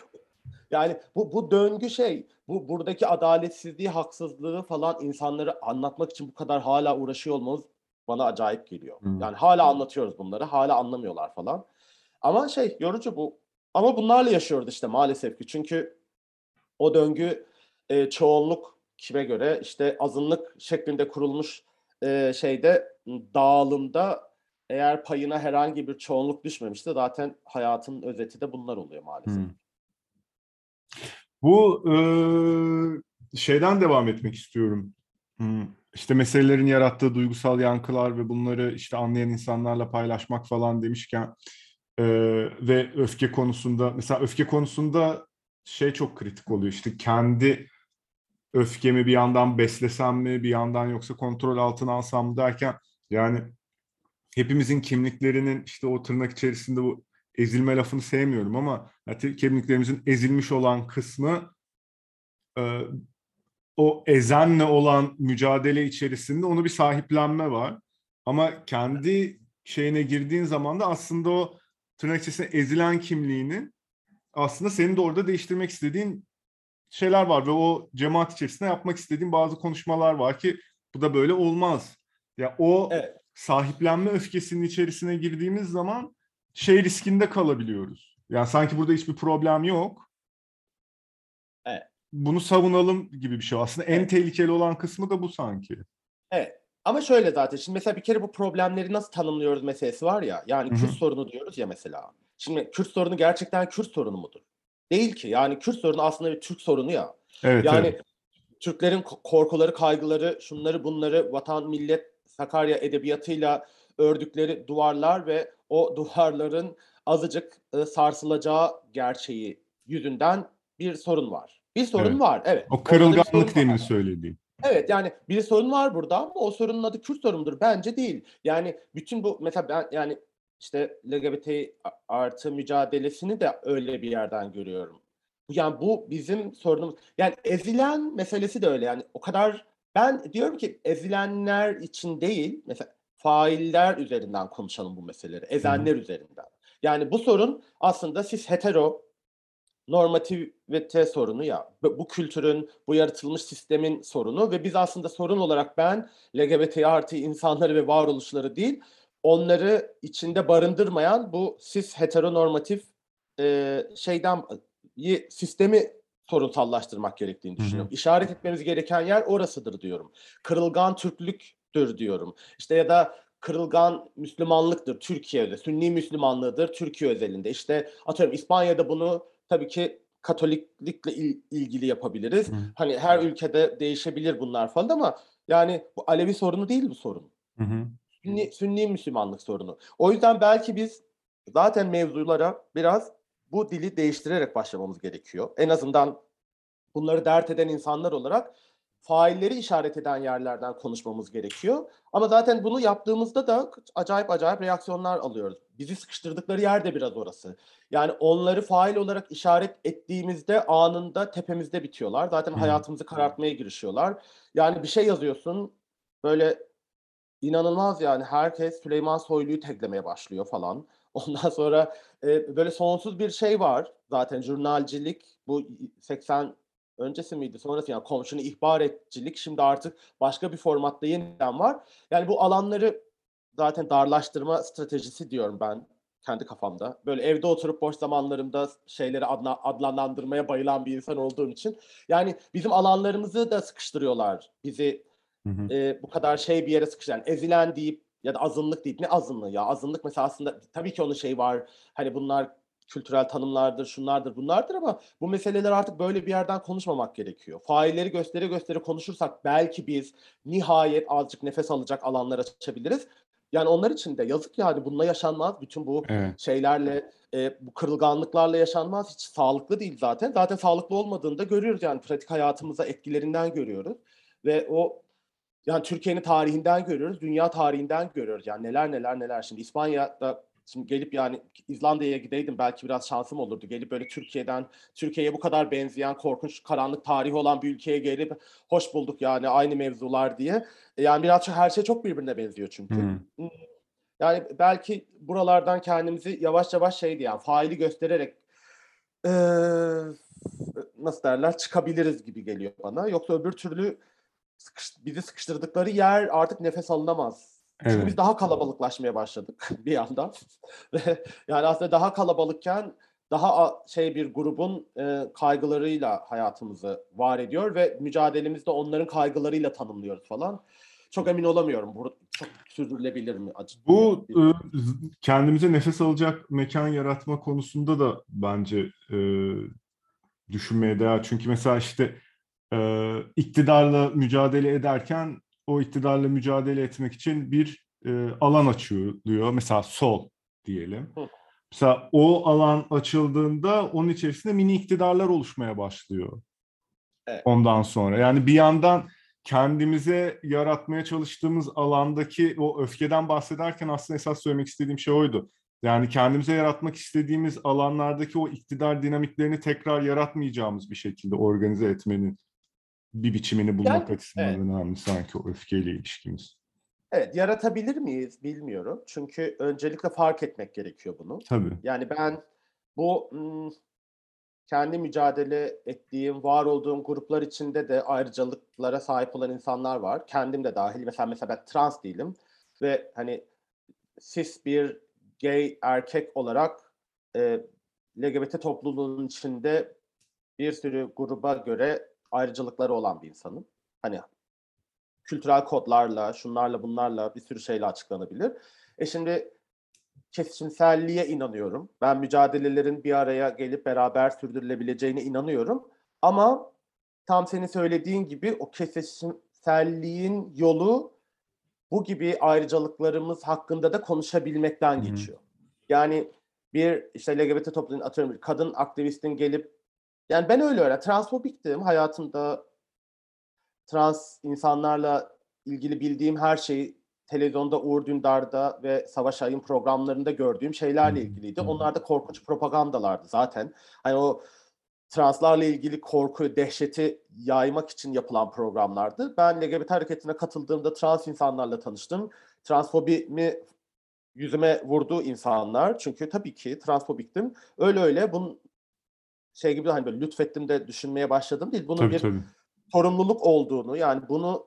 S2: Yani bu bu döngü şey, bu buradaki adaletsizliği, haksızlığı falan insanları anlatmak için bu kadar hala uğraşıyor olmamız bana acayip geliyor.
S1: Hı.
S2: Yani hala anlatıyoruz bunları, hala anlamıyorlar falan. Ama şey yorucu bu. Ama bunlarla yaşıyoruz işte maalesef ki. Çünkü o döngü e, çoğunluk kime göre işte azınlık şeklinde kurulmuş e, şeyde dağılımda eğer payına herhangi bir çoğunluk düşmemişse zaten hayatın özeti de bunlar oluyor maalesef.
S1: Hı. Bu eee, şeyden devam etmek istiyorum. Hmm, İşte meselelerin yarattığı duygusal yankılar ve bunları işte anlayan insanlarla paylaşmak falan demişken eee, ve öfke konusunda mesela öfke konusunda şey çok kritik oluyor işte kendi öfkemi bir yandan beslesem mi bir yandan yoksa kontrol altına alsam mı derken yani hepimizin kimliklerinin işte o tırnak içerisinde bu ezilme lafını sevmiyorum ama yani kimliklerimizin ezilmiş olan kısmı e, o ezenle olan mücadele içerisinde onu bir sahiplenme var. Ama kendi şeyine girdiğin zaman da aslında o tırnak içerisinde ezilen kimliğinin aslında senin de orada değiştirmek istediğin şeyler var ve o cemaat içerisinde yapmak istediğin bazı konuşmalar var ki bu da böyle olmaz. Ya o
S2: Evet.
S1: sahiplenme öfkesinin içerisine girdiğimiz zaman şey riskinde kalabiliyoruz. Yani sanki burada hiçbir problem yok.
S2: Evet.
S1: Bunu savunalım gibi bir şey. Aslında en
S2: Evet.
S1: tehlikeli olan kısmı da bu sanki.
S2: Evet. Ama şöyle zaten şimdi mesela bir kere bu problemleri nasıl tanımlıyoruz meselesi var ya. Yani. Kürt sorunu diyoruz ya mesela. Şimdi Kürt sorunu gerçekten Kürt sorunu mudur? Değil ki. Yani Kürt sorunu aslında bir Türk sorunu ya.
S1: Evet,
S2: Yani
S1: evet.
S2: Türklerin ko- korkuları, kaygıları, şunları bunları vatan, millet, Sakarya edebiyatıyla ördükleri duvarlar ve o duvarların azıcık e, sarsılacağı gerçeği yüzünden bir sorun var. Bir sorun
S1: Evet.
S2: var. Evet.
S1: O kırılganlık demin söylediğim.
S2: Evet yani bir sorun var burada ama o sorunun adı Kürt sorunudur. Bence değil. Yani bütün bu mesela ben yani işte LGBT artı mücadelesini de öyle bir yerden görüyorum. Yani bu bizim sorunumuz. Yani ezilen meselesi de öyle. Yani o kadar ben diyorum ki ezilenler için değil mesela failler üzerinden konuşalım bu meseleleri. Ezenler üzerinden. Yani bu sorun aslında siz hetero normativite sorunu ya. Bu bu kültürün, bu yaratılmış sistemin sorunu ve biz aslında sorun olarak ben LGBT artı insanları ve varoluşları değil, onları içinde barındırmayan bu cis heteronormatif e, şeyden sistemi sorunsallaştırmak gerektiğini
S1: Hı hı.
S2: düşünüyorum. İşaret etmemiz gereken yer orasıdır diyorum. Kırılgan Türklüktür diyorum. İşte ya da kırılgan Müslümanlıktır Türkiye'de. Sünni Müslümanlığıdır Türkiye özelinde. İşte atıyorum İspanya'da bunu tabii ki Katoliklikle il- ilgili yapabiliriz.
S1: Hı.
S2: Hani her ülkede değişebilir bunlar falan ama yani bu Alevi sorunu değil bu sorun.
S1: Hı hı.
S2: Sünni, Sünni Müslümanlık sorunu. O yüzden belki biz zaten mevzulara biraz bu dili değiştirerek başlamamız gerekiyor. En azından bunları dert eden insanlar olarak failleri işaret eden yerlerden konuşmamız gerekiyor. Ama zaten bunu yaptığımızda da acayip acayip reaksiyonlar alıyoruz. Bizi sıkıştırdıkları yer de biraz orası. Yani onları fail olarak işaret ettiğimizde anında tepemizde bitiyorlar. Zaten hayatımızı karartmaya girişiyorlar. Yani bir şey yazıyorsun böyle inanılmaz yani herkes Süleyman Soylu'yu teklemeye başlıyor falan. Ondan sonra e, böyle sonsuz bir şey var zaten jurnalcilik bu 80 öncesi miydi sonrası yani komşunu ihbar etcilik şimdi artık başka bir formatta yeniden var. Yani bu alanları zaten darlaştırma stratejisi diyorum ben kendi kafamda. Böyle evde oturup boş zamanlarımda şeyleri adla, adlandırmaya bayılan bir insan olduğum için. Yani bizim alanlarımızı da sıkıştırıyorlar. Bizi
S1: Hı hı.
S2: e, bu kadar şey bir yere sıkıştıran. Yani ezilen deyip ya da azınlık deyip ne azınlığı ya? Azınlık mesela aslında tabii ki onun şey var. Hani bunlar kültürel tanımlardır, şunlardır, bunlardır ama bu meseleler artık böyle bir yerden konuşmamak gerekiyor. Failleri göstere göstere konuşursak belki biz nihayet azıcık nefes alacak alanlar açabiliriz. Yani onlar için de yazık yani bununla yaşanmaz. Bütün bu
S1: Evet.
S2: şeylerle, e, bu kırılganlıklarla yaşanmaz. Hiç sağlıklı değil zaten. Zaten sağlıklı olmadığını da görüyoruz yani pratik hayatımıza etkilerinden görüyoruz. Ve o yani Türkiye'nin tarihinden görüyoruz, dünya tarihinden görüyoruz. Yani neler neler neler. Şimdi İspanya'da şimdi gelip yani İzlanda'ya gideydim belki biraz şansım olurdu. Gelip böyle Türkiye'den Türkiye'ye bu kadar benzeyen korkunç karanlık tarihi olan bir ülkeye gelip hoş bulduk yani aynı mevzular diye. E, Yani biraz her şey çok birbirine benziyor çünkü.
S1: Hı.
S2: Yani belki buralardan kendimizi yavaş yavaş şey diye yani faili göstererek eee, nasıl derler çıkabiliriz gibi geliyor bana. Yoksa öbür türlü sıkış- bizi sıkıştırdıkları yer artık nefes alınamaz. Çünkü
S1: Evet.
S2: biz daha kalabalıklaşmaya başladık bir yandan. Yani aslında daha kalabalıkken daha şey bir grubun e, kaygılarıyla hayatımızı var ediyor ve mücadelemizde onların kaygılarıyla tanımlıyoruz falan. Çok emin olamıyorum. Bu çok sürdürülebilir mi? Acı-
S1: Bu e, kendimize nefes alacak mekan yaratma konusunda da bence e, düşünmeye değer. Çünkü mesela işte e, iktidarla mücadele ederken o iktidarla mücadele etmek için bir e, alan açılıyor. Mesela sol diyelim.
S2: Hı.
S1: Mesela o alan açıldığında onun içerisinde mini iktidarlar oluşmaya başlıyor.
S2: Evet.
S1: Ondan sonra. Yani bir yandan kendimize yaratmaya çalıştığımız alandaki o öfkeden bahsederken aslında esas söylemek istediğim şey oydu. Yani kendimize yaratmak istediğimiz alanlardaki o iktidar dinamiklerini tekrar yaratmayacağımız bir şekilde organize etmenin bir biçimini bulmak
S2: Yani,
S1: açısından
S2: evet.
S1: önemli sanki o öfkeyle ilişkimiz.
S2: Evet, yaratabilir miyiz bilmiyorum. Çünkü öncelikle fark etmek gerekiyor bunu.
S1: Tabii.
S2: Yani ben bu kendi mücadele ettiğim, var olduğum gruplar içinde de ayrıcalıklara sahip olan insanlar var. Kendim de dahil. Mesela mesela ben trans değilim ve hani cis bir gay erkek olarak e, LGBT topluluğunun içinde bir sürü gruba göre ayrıcalıkları olan bir insanım. Hani kültürel kodlarla, şunlarla bunlarla bir sürü şeyle açıklanabilir. E şimdi kesişimselliğe inanıyorum. Ben mücadelelerin bir araya gelip beraber sürdürülebileceğine inanıyorum. Ama tam senin söylediğin gibi o kesişimselliğin yolu bu gibi ayrıcalıklarımız hakkında da konuşabilmekten geçiyor. Yani bir işte LGBT toplumun atıyorum bir kadın aktivistin gelip yani ben öyle öyle transfobiktim hayatımda trans insanlarla ilgili bildiğim her şeyi televizyonda Uğur Dündar'da ve Savaş Ay'ın programlarında gördüğüm şeylerle ilgiliydi. Onlar da korkunç propagandalardı zaten. Hani o translarla ilgili korkuyu, dehşeti yaymak için yapılan programlardı. Ben LGBT hareketine katıldığımda trans insanlarla tanıştım. Transfobimi yüzüme vurdu insanlar. Çünkü tabii ki transfobiktim. Öyle öyle bunun şey gibi hani böyle lütfettim de düşünmeye başladım değil. Bunun
S1: Tabii
S2: bir
S1: tabii.
S2: sorumluluk olduğunu yani bunu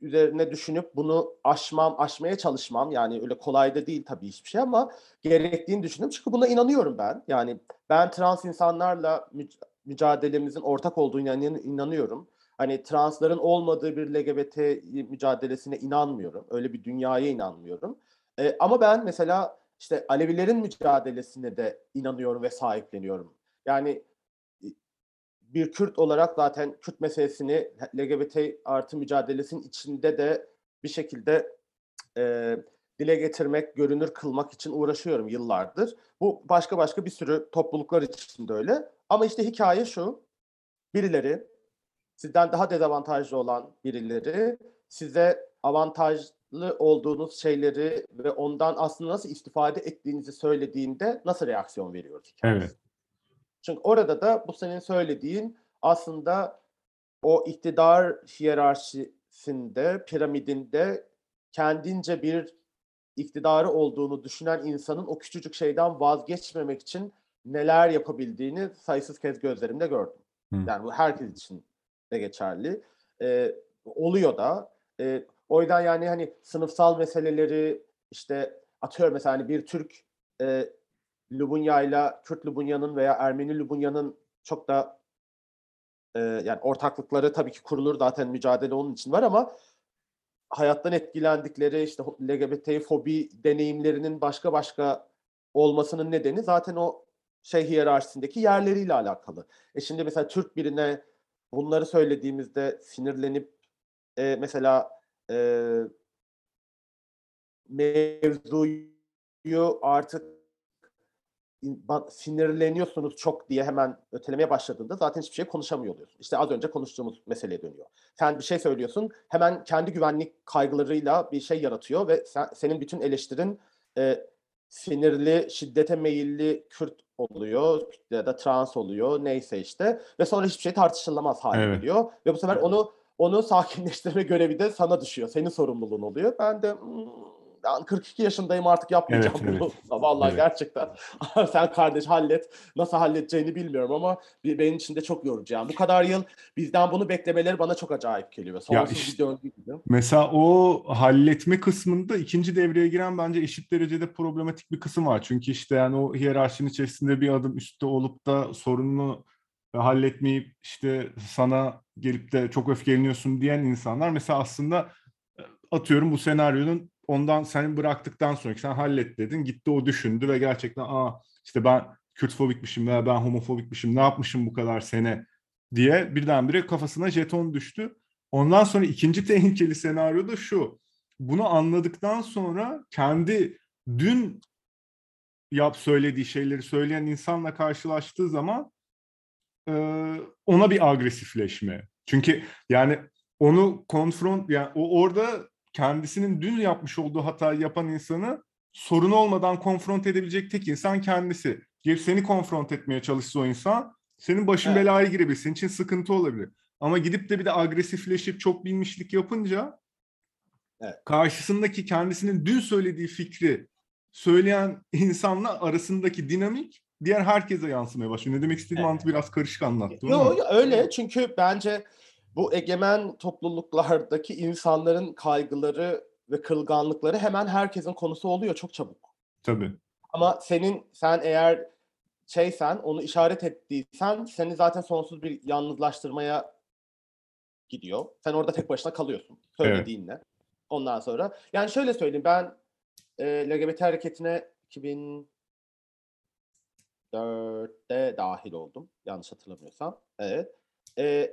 S2: üzerine düşünüp bunu aşmam, aşmaya çalışmam yani öyle kolay da değil tabii hiçbir şey ama gerektiğini düşünüyorum. Çünkü buna inanıyorum ben. Yani ben trans insanlarla müc- mücadelemizin ortak olduğunu inan- inanıyorum. Hani transların olmadığı bir LGBT mücadelesine inanmıyorum. Öyle bir dünyaya inanmıyorum. Ee, ama ben mesela işte Alevilerin mücadelesine de inanıyorum ve sahipleniyorum. Yani bir Kürt olarak zaten Kürt meselesini LGBT artı mücadelesinin içinde de bir şekilde e, dile getirmek, görünür kılmak için uğraşıyorum yıllardır. Bu başka başka bir sürü topluluklar için de öyle. Ama işte hikaye şu, birileri sizden daha dezavantajlı olan birileri size avantajlı olduğunuz şeyleri ve ondan aslında nasıl istifade ettiğinizi söylediğinde nasıl reaksiyon veriyoruz hikayesi.
S1: Evet.
S2: Çünkü orada da bu senin söylediğin aslında o iktidar hiyerarşisinde, piramidinde kendince bir iktidarı olduğunu düşünen insanın o küçücük şeyden vazgeçmemek için neler yapabildiğini sayısız kez gözlerimde gördüm.
S1: Hı.
S2: Yani bu herkes için de geçerli. Ee, oluyor da. Ee, o yüzden yani hani sınıfsal meseleleri işte atıyorum mesela hani bir Türk e, Lubunya ile Kürt Lubunya'nın veya Ermeni Lubunya'nın çok da e, yani ortaklıkları tabii ki kurulur zaten mücadele onun için var ama hayattan etkilendikleri işte LGBT fobi deneyimlerinin başka başka olmasının nedeni zaten o şey hiyerarşisindeki yerleriyle alakalı. E şimdi mesela Türk birine bunları söylediğimizde sinirlenip e, mesela e, mevzuyu artık sinirleniyorsunuz çok diye hemen ötelemeye başladığında zaten hiçbir şey konuşamıyor oluyorsun. İşte az önce konuştuğumuz meseleye dönüyor. Sen bir şey söylüyorsun, hemen kendi güvenlik kaygılarıyla bir şey yaratıyor ve sen, senin bütün eleştirin e, sinirli, şiddete meyilli Kürt oluyor ya da trans oluyor neyse işte ve sonra hiçbir şey tartışılamaz hale evet. geliyor ve bu sefer onu onu sakinleştirme görevi de sana düşüyor. Senin sorumluluğun oluyor. Ben de hmm, ben 42 yaşındayım artık yapmayacağım evet, bunu. Evet. Vallahi evet. gerçekten. Sen kardeş hallet. Nasıl halledeceğini bilmiyorum ama benim için de çok yorucu. Yani bu kadar yıl bizden bunu beklemeleri bana çok acayip geliyor. Sonsuz ya işte, bir döngü gibi.
S1: Mesela o halletme kısmında ikinci devreye giren bence eşit derecede problematik bir kısım var. Çünkü işte yani o hiyerarşinin içerisinde bir adım üstte olup da sorununu halletmeyip işte sana gelip de çok öfkeleniyorsun diyen insanlar mesela aslında atıyorum bu senaryonun ondan seni bıraktıktan sonra sen hallet dedin. Gitti o düşündü ve gerçekten aa işte ben Kürtfobikmişim veya ben homofobikmişim ne yapmışım bu kadar sene diye birdenbire kafasına jeton düştü. Ondan sonra ikinci tehlikeli senaryo da şu. Bunu anladıktan sonra kendi dün yap söylediği şeyleri söyleyen insanla karşılaştığı zaman e, ona bir agresifleşme. Çünkü yani onu konfront yani o orada kendisinin dün yapmış olduğu hatayı yapan insanı sorun olmadan konfront edebilecek tek insan kendisi. Gelip seni konfront etmeye çalışsa o insan senin başın evet. belaya girebilir. Senin için sıkıntı olabilir. Ama gidip de bir de agresifleşip çok bilmişlik yapınca evet. karşısındaki kendisinin dün söylediği fikri söyleyen insanla arasındaki dinamik diğer herkese yansımaya başlıyor. Ne demek istediğimi evet. biraz karışık anlattım.
S2: Yok öyle çünkü bence bu egemen topluluklardaki insanların kaygıları ve kırılganlıkları hemen herkesin konusu oluyor çok çabuk.
S1: Tabii.
S2: Ama senin sen eğer şeysen onu işaret ettiysen seni zaten sonsuz bir yalnızlaştırmaya gidiyor. Sen orada tek başına kalıyorsun söylediğinle. Evet. Ondan sonra yani şöyle söyleyeyim ben e, LGBT hareketine 2004'te dahil oldum. Yanlış hatırlamıyorsam. Evet. E,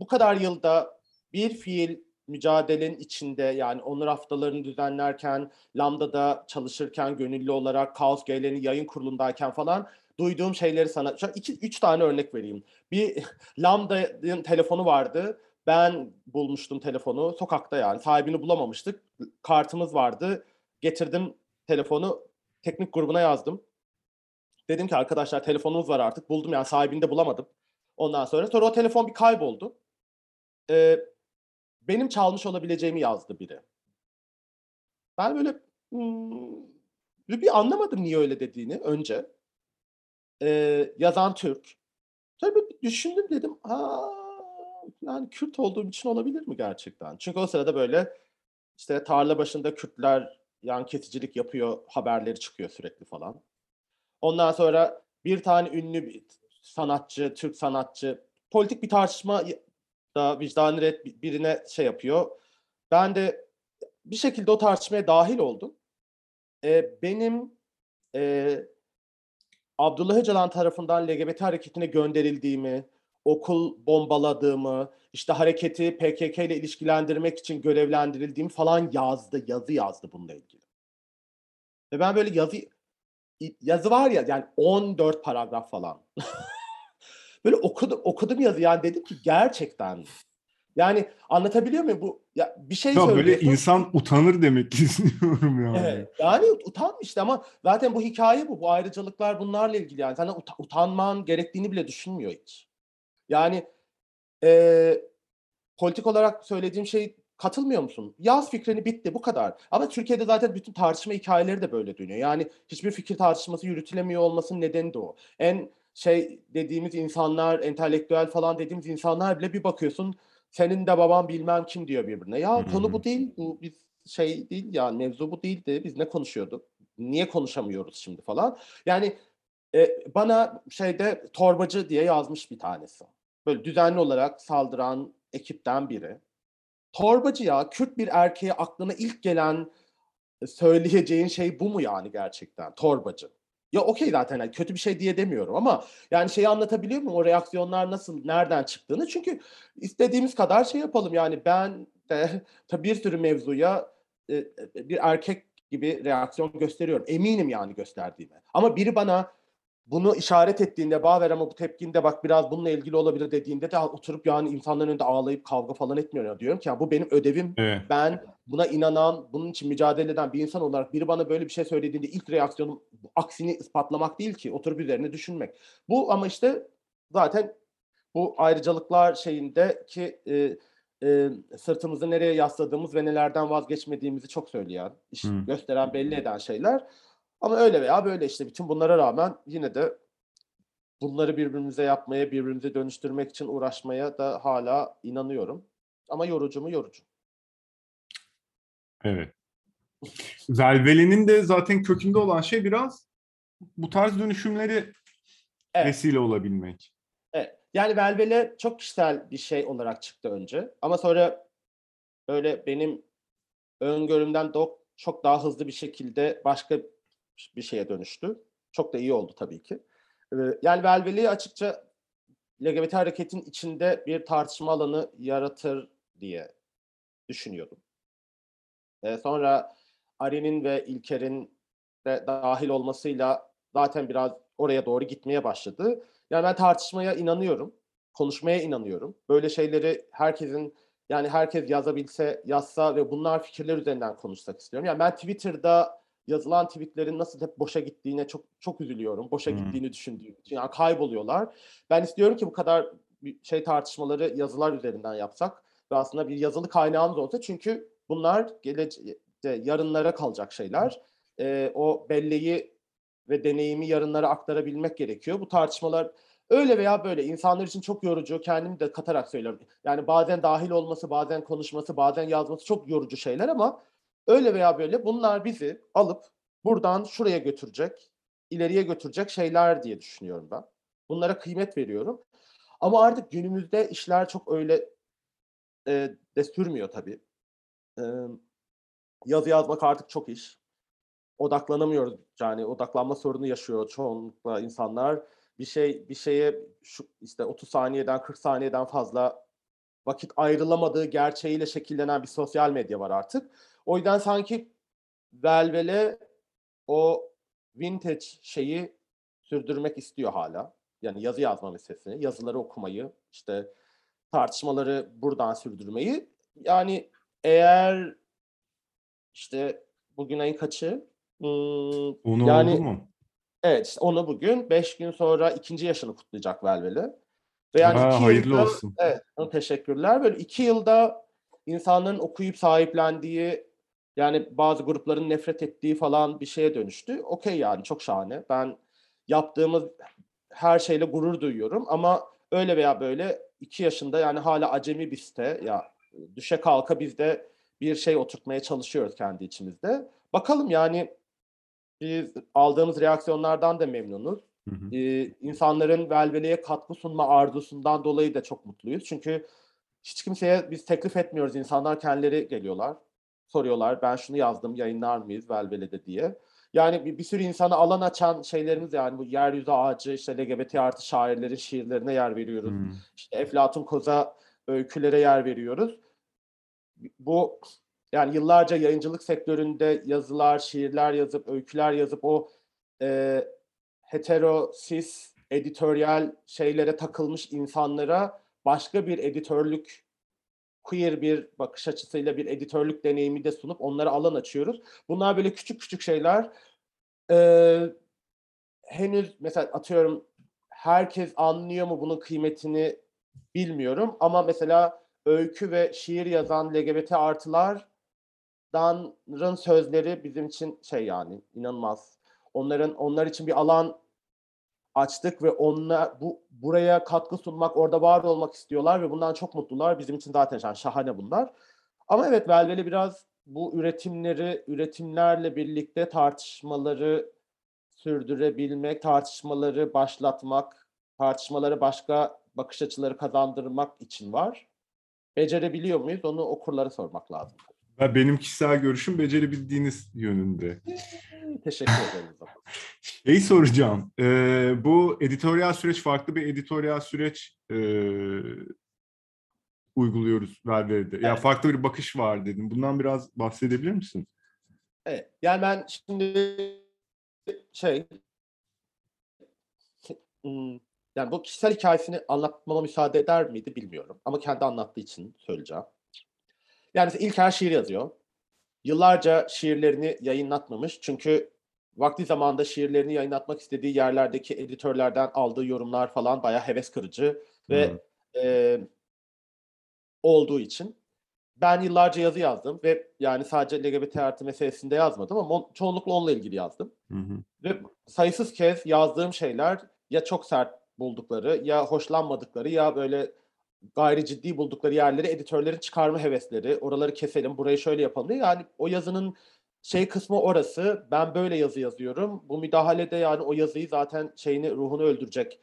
S2: bu kadar yılda bir fiil mücadelenin içinde yani onur haftalarını düzenlerken, Lambda'da çalışırken gönüllü olarak, Kaos G'lerin yayın kurulundayken falan duyduğum şeyleri sana... Şu iki, üç tane örnek vereyim. Bir Lambda'nın telefonu vardı. Ben bulmuştum telefonu. Sokakta yani. Sahibini bulamamıştık. Kartımız vardı. Getirdim telefonu. Teknik grubuna yazdım. Dedim ki arkadaşlar telefonumuz var artık. Buldum yani sahibini de bulamadım. Ondan sonra sonra o telefon bir kayboldu. Ee, benim çalmış olabileceğimi yazdı biri. Ben böyle hmm, bir anlamadım niye öyle dediğini önce. Ee, yazan Türk. Sonra bir düşündüm dedim. Ha, yani Kürt olduğum için olabilir mi gerçekten? Çünkü o sırada böyle işte tarla başında Kürtler yan kesicilik yapıyor haberleri çıkıyor sürekli falan. Ondan sonra bir tane ünlü sanatçı, Türk sanatçı politik bir tartışma da vicdanı red birine şey yapıyor. Ben de bir şekilde o tartışmaya dahil oldum. Ee, benim e, Abdullah Öcalan tarafından LGBT hareketine gönderildiğimi, okul bombaladığımı, işte hareketi PKK ile ilişkilendirmek için görevlendirildiğimi falan yazdı, yazı yazdı bununla ilgili. Ve ben böyle yazı yazı var ya yani 14 paragraf falan. Böyle okudum okudum yazı yani dedim ki gerçekten yani anlatabiliyor muyum bu ya bir şey
S1: ya böyle insan utanır demek istiyorum yani.
S2: Evet. Yani utanmıştı ama zaten bu hikaye bu. Bu ayrıcalıklar bunlarla ilgili yani. Sana ut- utanman gerektiğini bile düşünmüyor hiç. Yani e, politik olarak söylediğim şey katılmıyor musun? Yaz fikrini bitti bu kadar. Ama Türkiye'de zaten bütün tartışma hikayeleri de böyle dönüyor. Yani hiçbir fikir tartışması yürütülemiyor olmasının nedeni de o. En şey dediğimiz insanlar, entelektüel falan dediğimiz insanlar bile bir bakıyorsun senin de baban bilmem kim diyor birbirine. Ya konu bu değil. Bu biz şey değil yani mevzu bu değildi. Biz ne konuşuyorduk? Niye konuşamıyoruz şimdi falan. Yani e, bana şeyde torbacı diye yazmış bir tanesi. Böyle düzenli olarak saldıran ekipten biri. Torbacı ya Kürt bir erkeğe aklına ilk gelen e, söyleyeceğin şey bu mu yani gerçekten? Torbacı. Ya okey zaten yani kötü bir şey diye demiyorum ama yani şeyi anlatabiliyor muyum? O reaksiyonlar nasıl, nereden çıktığını. Çünkü istediğimiz kadar şey yapalım. Yani ben de tabii bir sürü mevzuya e, e, bir erkek gibi reaksiyon gösteriyorum. Eminim yani gösterdiğime. Ama biri bana bunu işaret ettiğinde Baver ama bu tepkinde bak biraz bununla ilgili olabilir dediğinde de oturup yani insanların önünde ağlayıp kavga falan etmiyor ya diyorum ki ya bu benim ödevim.
S1: Evet.
S2: Ben buna inanan, bunun için mücadele eden bir insan olarak biri bana böyle bir şey söylediğinde ilk reaksiyonum aksini ispatlamak değil ki oturup üzerine düşünmek. Bu ama işte zaten bu ayrıcalıklar şeyindeki e, e, sırtımızı nereye yasladığımız ve nelerden vazgeçmediğimizi çok söyleyen, iş
S1: Hı.
S2: gösteren, belli eden şeyler. Ama öyle veya böyle işte bütün bunlara rağmen yine de bunları birbirimize yapmaya, birbirimize dönüştürmek için uğraşmaya da hala inanıyorum. Ama yorucu mu yorucu.
S1: Evet. Velvele'nin de zaten kökünde olan şey biraz bu tarz dönüşümleri
S2: Evet.
S1: vesile olabilmek.
S2: Evet. Yani velvele çok kişisel bir şey olarak çıktı önce. Ama sonra böyle benim öngörümden do- çok daha hızlı bir şekilde başka bir şeye dönüştü. Çok da iyi oldu tabii ki. Ee, Yani velveleyi açıkça LGBT hareketin içinde bir tartışma alanı yaratır diye düşünüyordum. Ee, sonra Ari'nin ve İlker'in de dahil olmasıyla zaten biraz oraya doğru gitmeye başladı. Yani ben tartışmaya inanıyorum, konuşmaya inanıyorum. Böyle şeyleri herkesin yani herkes yazabilse, yazsa ve bunlar fikirler üzerinden konuşsak istiyorum. Yani ben Twitter'da yazılan tweetlerin nasıl hep boşa gittiğine çok çok üzülüyorum. Boşa
S1: Hmm.
S2: gittiğini düşündüğüm için. Yani kayboluyorlar. Ben istiyorum ki bu kadar şey tartışmaları yazılar üzerinden yapsak ve aslında bir yazılı kaynağımız olsa çünkü bunlar gelecekte yarınlara kalacak şeyler. Ee, o belleği ve deneyimi yarınlara aktarabilmek gerekiyor. Bu tartışmalar öyle veya böyle insanlar için çok yorucu. Kendimi de katarak söylüyorum. Yani bazen dahil olması, bazen konuşması, bazen yazması çok yorucu şeyler ama öyle veya böyle bunlar bizi alıp buradan şuraya götürecek, ileriye götürecek şeyler diye düşünüyorum ben. Bunlara kıymet veriyorum. Ama artık günümüzde işler çok öyle e, de sürmüyor tabii. E, yazı yazmak artık çok iş. Odaklanamıyoruz yani odaklanma sorunu yaşıyor çoğunlukla insanlar. Bir şey bir şeye şu işte 30 saniyeden 40 saniyeden fazla vakit ayrılamadığı gerçeğiyle şekillenen bir sosyal medya var artık. O yüzden sanki velvele o vintage şeyi sürdürmek istiyor hala. Yani yazı yazma meselesini, yazıları okumayı, işte tartışmaları buradan sürdürmeyi. Yani eğer işte bugün ayın kaçı? Hmm,
S1: Onu
S2: yani
S1: oldu mu?
S2: evet işte onu bugün 5 gün sonra ikinci yaşını kutlayacak Velveli. Ve yani
S1: Ha,
S2: iki
S1: hayırlı
S2: yılda,
S1: olsun.
S2: Evet, teşekkürler. Böyle iki yılda insanların okuyup sahiplendiği yani bazı grupların nefret ettiği falan bir şeye dönüştü. Okey yani çok şahane. Ben yaptığımız her şeyle gurur duyuyorum ama öyle veya böyle iki yaşında yani hala acemi bir site ya düşe kalka biz de bir şey oturtmaya çalışıyoruz kendi içimizde. Bakalım yani biz aldığımız reaksiyonlardan da memnunuz.
S1: Hı hı.
S2: Ee, insanların velveleye katkı sunma arzusundan dolayı da çok mutluyuz. Çünkü hiç kimseye biz teklif etmiyoruz. İnsanlar kendileri geliyorlar. Soruyorlar ben şunu yazdım yayınlar mıyız velvelede diye. Yani bir, bir sürü insana alan açan şeylerimiz yani bu yeryüzü ağacı işte LGBT artı şairlerin şiirlerine yer veriyoruz.
S1: Hmm.
S2: İşte Eflatun Koza öykülere yer veriyoruz. Bu yani yıllarca yayıncılık sektöründe yazılar, şiirler yazıp, öyküler yazıp o e, hetero, cis, editoryal şeylere takılmış insanlara başka bir editörlük, queer bir bakış açısıyla bir editörlük deneyimi de sunup onlara alan açıyoruz. Bunlar böyle küçük küçük şeyler. Ee, henüz mesela atıyorum herkes anlıyor mu bunun kıymetini bilmiyorum ama mesela öykü ve şiir yazan LGBT artılardanın sözleri bizim için şey yani inanılmaz. Onların onlar için bir alan açtık ve onunla bu buraya katkı sunmak, orada var olmak istiyorlar ve bundan çok mutlular. Bizim için zaten yani şahane bunlar. Ama evet Velveli biraz bu üretimleri üretimlerle birlikte tartışmaları sürdürebilmek, tartışmaları başlatmak, tartışmaları başka bakış açıları kazandırmak için var. Becerebiliyor muyuz? Onu okurlara sormak lazım.
S1: Ben benim kişisel görüşüm becerebildiğiniz yönünde.
S2: Teşekkür ederim.
S1: Şeyi soracağım. Ee, bu editoryal süreç farklı bir editoryal süreç e, uyguluyoruz Velveri'de. Ya
S2: Evet.
S1: farklı bir bakış var dedim. Bundan biraz bahsedebilir misin?
S2: Evet. Yani ben şimdi şey hmm, yani bu kişisel hikayesini anlatmama müsaade eder miydi bilmiyorum. Ama kendi anlattığı için söyleyeceğim. Yani mesela İlker şiir yazıyor. Yıllarca şiirlerini yayınlatmamış. Çünkü vakti zamanında şiirlerini yayınlatmak istediği yerlerdeki editörlerden aldığı yorumlar falan bayağı heves kırıcı ve
S1: Hı.
S2: e, olduğu için ben yıllarca yazı yazdım ve yani sadece LGBT artı meselesinde yazmadım ama çoğunlukla onunla ilgili yazdım.
S1: Hı hı.
S2: Ve sayısız kez yazdığım şeyler ya çok sert buldukları ya hoşlanmadıkları ya böyle gayri ciddi buldukları yerleri editörlerin çıkarma hevesleri. Oraları keselim, burayı şöyle yapalım diye. Yani o yazının şey kısmı orası. Ben böyle yazı yazıyorum. Bu müdahalede yani o yazıyı zaten şeyini ruhunu öldürecek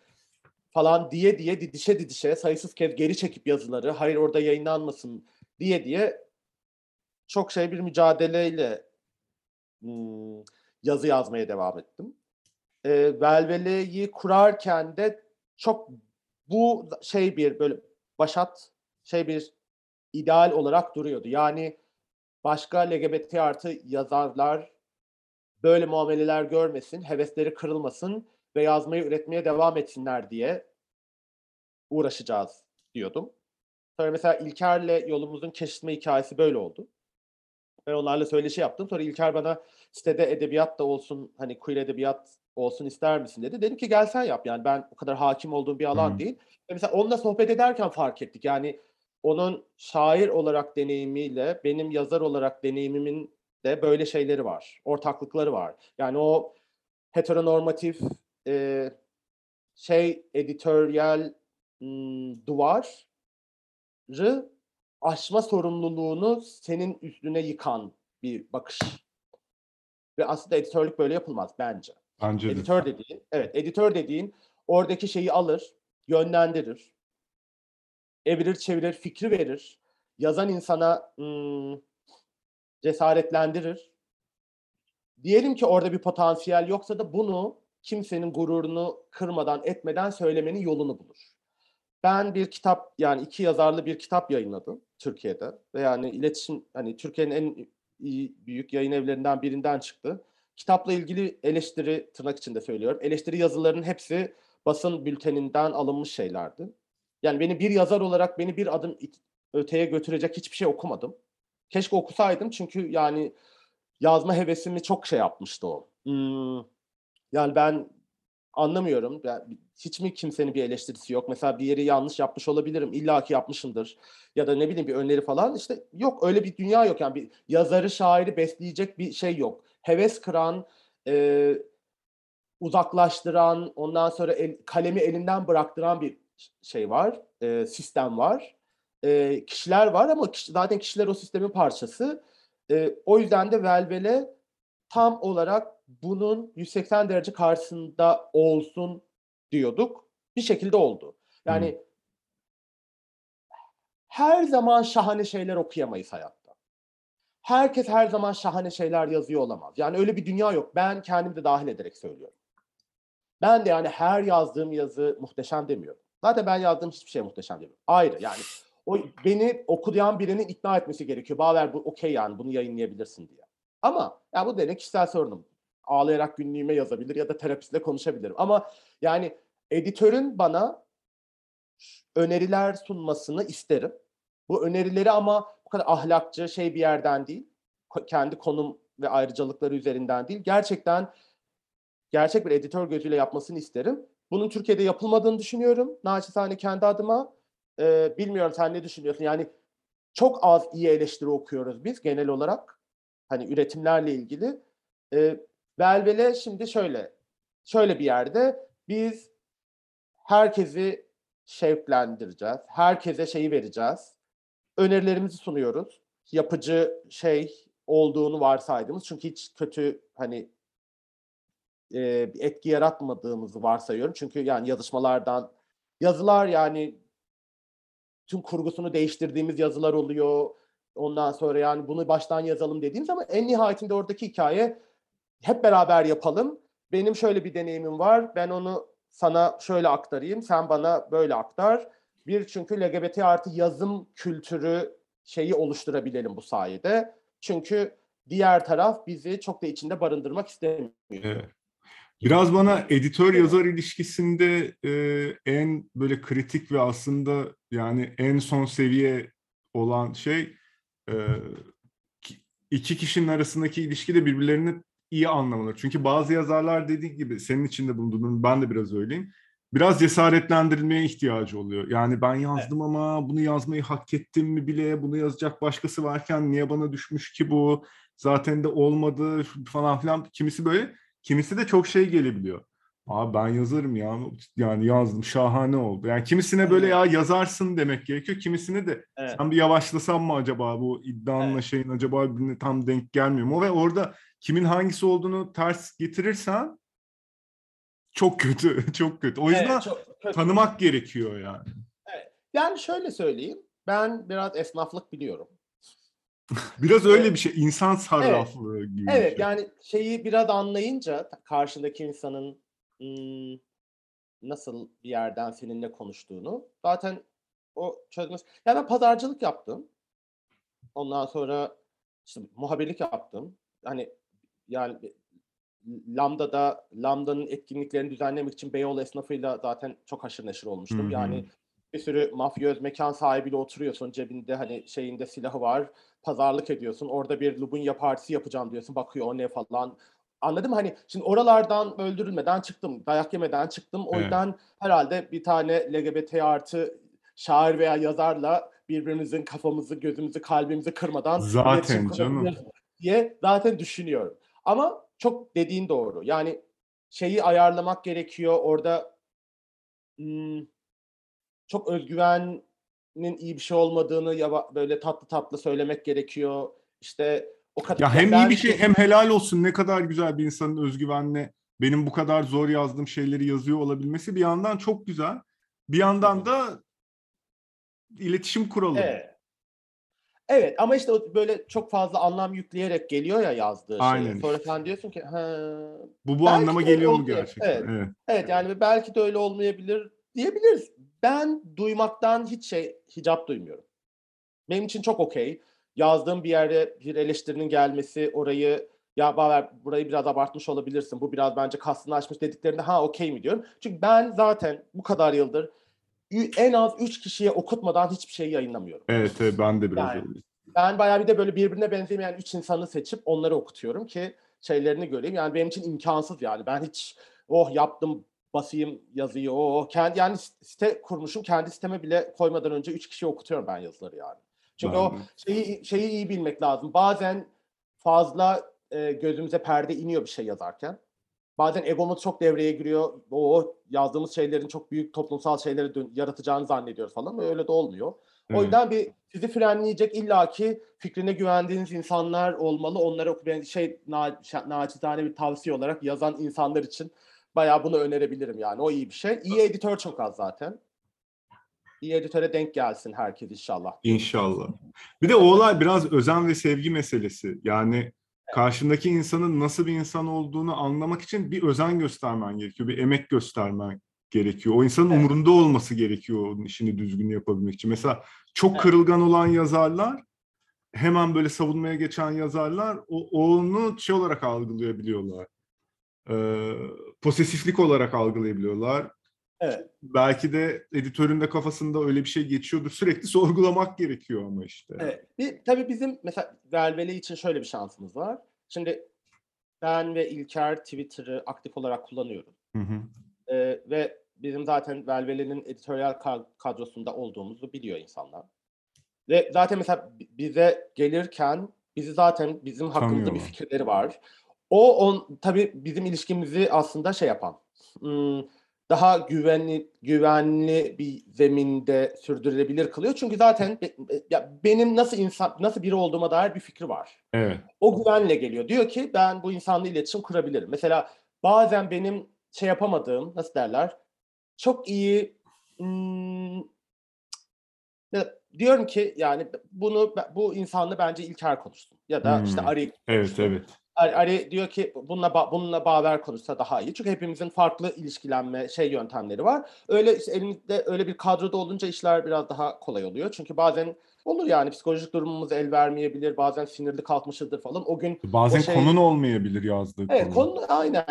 S2: falan diye diye didişe didişe sayısız kez geri çekip yazıları hayır orada yayınlanmasın diye diye çok şey bir mücadeleyle hmm, yazı yazmaya devam ettim. E, Velvele'yi kurarken de çok bu şey bir böyle başat şey bir ideal olarak duruyordu. Yani başka LGBT artı yazarlar böyle muameleler görmesin, hevesleri kırılmasın ve yazmayı üretmeye devam etsinler diye uğraşacağız diyordum. Sonra mesela İlker'le yolumuzun kesişme hikayesi böyle oldu. Ben onlarla söyleşi yaptım. Sonra İlker bana sitede edebiyat da olsun, hani queer edebiyat olsun ister misin dedi. Dedim ki gel sen yap. Yani ben o kadar hakim olduğum bir alan
S1: Hı.
S2: değil. Ve mesela onunla sohbet ederken fark ettik. Yani onun şair olarak deneyimiyle benim yazar olarak deneyimimin de böyle şeyleri var. Ortaklıkları var. Yani o heteronormatif e, şey editoryal hmm, duvarı aşma sorumluluğunu senin üstüne yıkan bir bakış. Ve aslında editörlük böyle yapılmaz bence.
S1: Bence de.
S2: Editör dediğin, evet editör dediğin oradaki şeyi alır, yönlendirir, evirir çevirir, fikri verir, yazan insana hmm, cesaretlendirir. Diyelim ki orada bir potansiyel yoksa da bunu kimsenin gururunu kırmadan etmeden söylemenin yolunu bulur. Ben bir kitap yani iki yazarlı bir kitap yayınladım Türkiye'de ve yani iletişim hani Türkiye'nin en iyi büyük yayın evlerinden birinden çıktı. Kitapla ilgili eleştiri tırnak içinde söylüyorum. Eleştiri yazılarının hepsi basın bülteninden alınmış şeylerdi. Yani beni bir yazar olarak beni bir adım öteye götürecek hiçbir şey okumadım. Keşke okusaydım çünkü yani yazma hevesimi çok şey yapmıştı o. Hmm, yani ben anlamıyorum. Yani hiç mi kimsenin bir eleştirisi yok? Mesela bir yeri yanlış yapmış olabilirim. İlla ki yapmışımdır. Ya da ne bileyim bir öneri falan. İşte yok öyle bir dünya yok. Yani bir yazarı, şairi besleyecek bir şey yok. Heves kıran, e, uzaklaştıran, ondan sonra el- kalemi elinden bıraktıran bir şey var. e, sistem var. E, kişiler var ama kişi- zaten kişiler o sistemin parçası. E, o yüzden de Velvele tam olarak bunun 180 derece karşısında olsun diyorduk. Bir şekilde oldu. Yani her zaman şahane şeyler okuyamayız hayatta. Herkes her zaman şahane şeyler yazıyor olamaz. Yani öyle bir dünya yok. Ben kendimi de dahil ederek söylüyorum. Ben de yani her yazdığım yazı muhteşem demiyorum. Zaten ben yazdığım hiçbir şey muhteşem demiyorum. Ayrı yani. O beni okuyan birinin ikna etmesi gerekiyor. Baver bu okey yani bunu yayınlayabilirsin diye. Ama ya bu benim kişisel sorunum. Ağlayarak günlüğüme yazabilir ya da terapistle konuşabilirim. Ama yani editörün bana öneriler sunmasını isterim. Bu önerileri ama kadar ahlakçı şey bir yerden değil. Kendi konum ve ayrıcalıkları üzerinden değil. Gerçekten gerçek bir editör gözüyle yapmasını isterim. Bunun Türkiye'de yapılmadığını düşünüyorum. Naçizane kendi adıma. Ee, bilmiyorum sen ne düşünüyorsun? Yani çok az iyi eleştiri okuyoruz biz genel olarak. Hani üretimlerle ilgili. Ee, Velvele şimdi şöyle. Şöyle bir yerde biz herkesi şevklendireceğiz. Herkese şeyi vereceğiz. Önerilerimizi sunuyoruz. Yapıcı şey olduğunu varsaydığımız çünkü hiç kötü hani e, etki yaratmadığımızı varsayıyorum. Çünkü yani yazışmalardan yazılar yani tüm kurgusunu değiştirdiğimiz yazılar oluyor. Ondan sonra yani bunu baştan yazalım dediğim zaman en nihayetinde oradaki hikaye hep beraber yapalım. Benim şöyle bir deneyimim var. Ben onu sana şöyle aktarayım. Sen bana böyle aktar. Bir çünkü LGBT artı yazım kültürü şeyi oluşturabilelim bu sayede. Çünkü diğer taraf bizi çok da içinde barındırmak istemiyor.
S1: Evet. Biraz bana editör yazar ilişkisinde e, en böyle kritik ve aslında yani en son seviye olan şey e, iki kişinin arasındaki ilişki de birbirlerini iyi anlamaları. Çünkü bazı yazarlar dediği gibi senin içinde bulunduğun ben de biraz öyleyim. Biraz cesaretlendirilmeye ihtiyacı oluyor. Yani ben yazdım evet. ama bunu yazmayı hak ettim mi bile, bunu yazacak başkası varken niye bana düşmüş ki bu? Zaten de olmadı falan filan. Kimisi böyle Kimisi de çok şey gelebiliyor. Abi ben yazarım ya. Yani yazdım şahane oldu. Yani kimisine böyle ya yazarsın demek gerekiyor. Kimisine de evet. sen bir yavaşlasan mı acaba bu iddianla evet. şeyin acaba tam denk gelmiyor mu? Ve orada kimin hangisi olduğunu ters getirirsen çok kötü, çok kötü. O yüzden evet, çok kötü. tanımak gerekiyor yani.
S2: Evet. Yani şöyle söyleyeyim. Ben biraz esnaflık biliyorum.
S1: biraz öyle bir şey. insan sarraflığı evet. gibi.
S2: Evet şey. yani şeyi biraz anlayınca karşındaki insanın nasıl bir yerden seninle konuştuğunu zaten o çözmesi. Yani ben pazarcılık yaptım. Ondan sonra işte muhabirlik yaptım. Hani yani Lambda'da Lambda'nın etkinliklerini düzenlemek için Beyoğlu esnafıyla zaten çok haşır neşir olmuştum. Hı-hı. Yani bir sürü mafyöz mekan sahibiyle oturuyorsun. Cebinde hani şeyinde silahı var. Pazarlık ediyorsun. Orada bir Lubunya partisi yapacağım diyorsun. Bakıyor o ne falan. Anladın mı? Hani şimdi oralardan öldürülmeden çıktım. Dayak yemeden çıktım. O yüzden evet. herhalde bir tane LGBT artı şair veya yazarla birbirimizin kafamızı, gözümüzü, kalbimizi kırmadan
S1: zaten canım
S2: diye zaten düşünüyorum. Ama çok dediğin doğru. Yani şeyi ayarlamak gerekiyor. Orada çok özgüvenin iyi bir şey olmadığını ya böyle tatlı tatlı söylemek gerekiyor. İşte o kadar.
S1: Ya hem iyi bir şey hem helal olsun ne kadar güzel bir insanın özgüvenle benim bu kadar zor yazdığım şeyleri yazıyor olabilmesi bir yandan çok güzel. Bir yandan da iletişim kuralı.
S2: Evet. Evet ama işte böyle çok fazla anlam yükleyerek geliyor ya yazdığı şey. Aynen. Sonra sen diyorsun ki ha,
S1: bu bu anlama geliyor mu gerçekten?
S2: Evet. evet. Evet yani belki de öyle olmayabilir diyebiliriz. Ben duymaktan hiç şey hicap duymuyorum. Benim için çok okey. Yazdığım bir yerde bir eleştirinin gelmesi, orayı ya Baver burayı biraz abartmış olabilirsin. Bu biraz bence kastını açmış dediklerinde ha okey mi diyorum. Çünkü ben zaten bu kadar yıldır en az 3 kişiye okutmadan hiçbir şey yayınlamıyorum.
S1: Evet, evet ben de biraz yani, öyle.
S2: Ben bayağı bir de böyle birbirine benzemeyen 3 insanı seçip onları okutuyorum ki şeylerini göreyim. Yani benim için imkansız yani. Ben hiç oh yaptım basayım yazıyı o kendi yani site kurmuşum kendi siteme bile koymadan önce üç kişi okutuyorum ben yazıları yani. Çünkü ben o şeyi şeyi iyi bilmek lazım. Bazen fazla e, gözümüze perde iniyor bir şey yazarken. Bazen egomuz çok devreye giriyor. O yazdığımız şeylerin çok büyük toplumsal şeyleri yaratacağını zannediyoruz falan. Öyle de olmuyor. Evet. O yüzden bir sizi frenleyecek illaki fikrine güvendiğiniz insanlar olmalı. Onlara okuyan şey na- naçizane bir tavsiye olarak yazan insanlar için Bayağı bunu önerebilirim yani. O iyi bir şey. İyi editör çok az zaten. İyi editöre denk gelsin herkes inşallah.
S1: İnşallah. Bir de o olay biraz özen ve sevgi meselesi. Yani karşındaki insanın nasıl bir insan olduğunu anlamak için bir özen göstermen gerekiyor. Bir emek göstermen gerekiyor. O insanın evet. umurunda olması gerekiyor onun işini düzgün yapabilmek için. Mesela çok evet. kırılgan olan yazarlar hemen böyle savunmaya geçen yazarlar o, onu şey olarak algılayabiliyorlar e, posesiflik olarak algılayabiliyorlar.
S2: Evet.
S1: Belki de editörün de kafasında öyle bir şey geçiyordur. Sürekli sorgulamak gerekiyor ama işte.
S2: Evet. Bir, tabii bizim mesela Velvele için şöyle bir şansımız var. Şimdi ben ve İlker Twitter'ı aktif olarak kullanıyorum. Hı hı. Ee, ve bizim zaten Velvele'nin editoryal kadrosunda olduğumuzu biliyor insanlar. Ve zaten mesela bize gelirken bizi zaten bizim hakkımızda bir fikirleri var. O on tabii bizim ilişkimizi aslında şey yapan, hmm, daha güvenli güvenli bir zeminde sürdürülebilir kılıyor. Çünkü zaten be- ya benim nasıl insan nasıl biri olduğuma dair bir fikri var.
S1: Evet.
S2: O güvenle geliyor. Diyor ki ben bu insanla iletişim kurabilirim. Mesela bazen benim şey yapamadığım nasıl derler çok iyi hmm, diyorum ki yani bunu bu insanla bence İlker konuşsun ya da işte
S1: Hmm.
S2: Ari
S1: Evet evet.
S2: Ari diyor ki bununla ba- bununla Baver konuşsa daha iyi. Çünkü hepimizin farklı ilişkilenme şey yöntemleri var. Öyle işte elimizde öyle bir kadroda olunca işler biraz daha kolay oluyor. Çünkü bazen olur yani psikolojik durumumuz el vermeyebilir. Bazen sinirli kalkmışızdır falan. O gün
S1: Bazen
S2: O şey-
S1: konun olmayabilir yazdığı
S2: Evet
S1: konu.
S2: konu aynen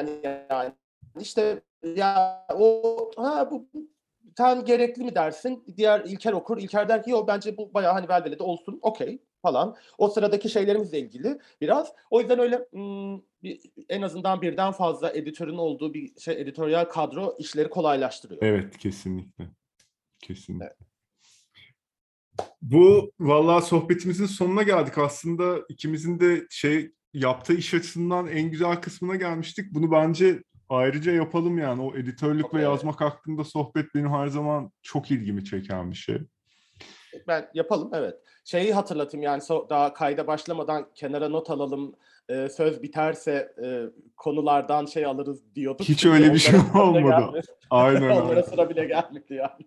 S2: yani işte ya o ha bu sen gerekli mi dersin? Diğer İlker okur. İlker der ki yok bence bu bayağı hani velvelede olsun. Okey falan. O sıradaki şeylerimizle ilgili biraz. O yüzden öyle hmm, bir, en azından birden fazla editörün olduğu bir şey editoryal kadro işleri kolaylaştırıyor.
S1: Evet kesinlikle. Kesinlikle. Bu vallahi sohbetimizin sonuna geldik. Aslında ikimizin de şey yaptığı iş açısından en güzel kısmına gelmiştik. Bunu bence ayrıca yapalım yani. O editörlük
S2: Çok
S1: ve
S2: evet.
S1: yazmak hakkında sohbet benim her zaman çok ilgimi çeken bir şey.
S2: Ben yapalım evet. Şeyi hatırlatayım yani so- daha kayda başlamadan kenara not alalım. Ee, söz biterse e, konulardan şey alırız diyorduk.
S1: Hiç
S2: Şimdi
S1: öyle bir şey
S2: onlara
S1: olmadı. Aynen
S2: Onlara
S1: öyle.
S2: sıra bile gelmedi yani.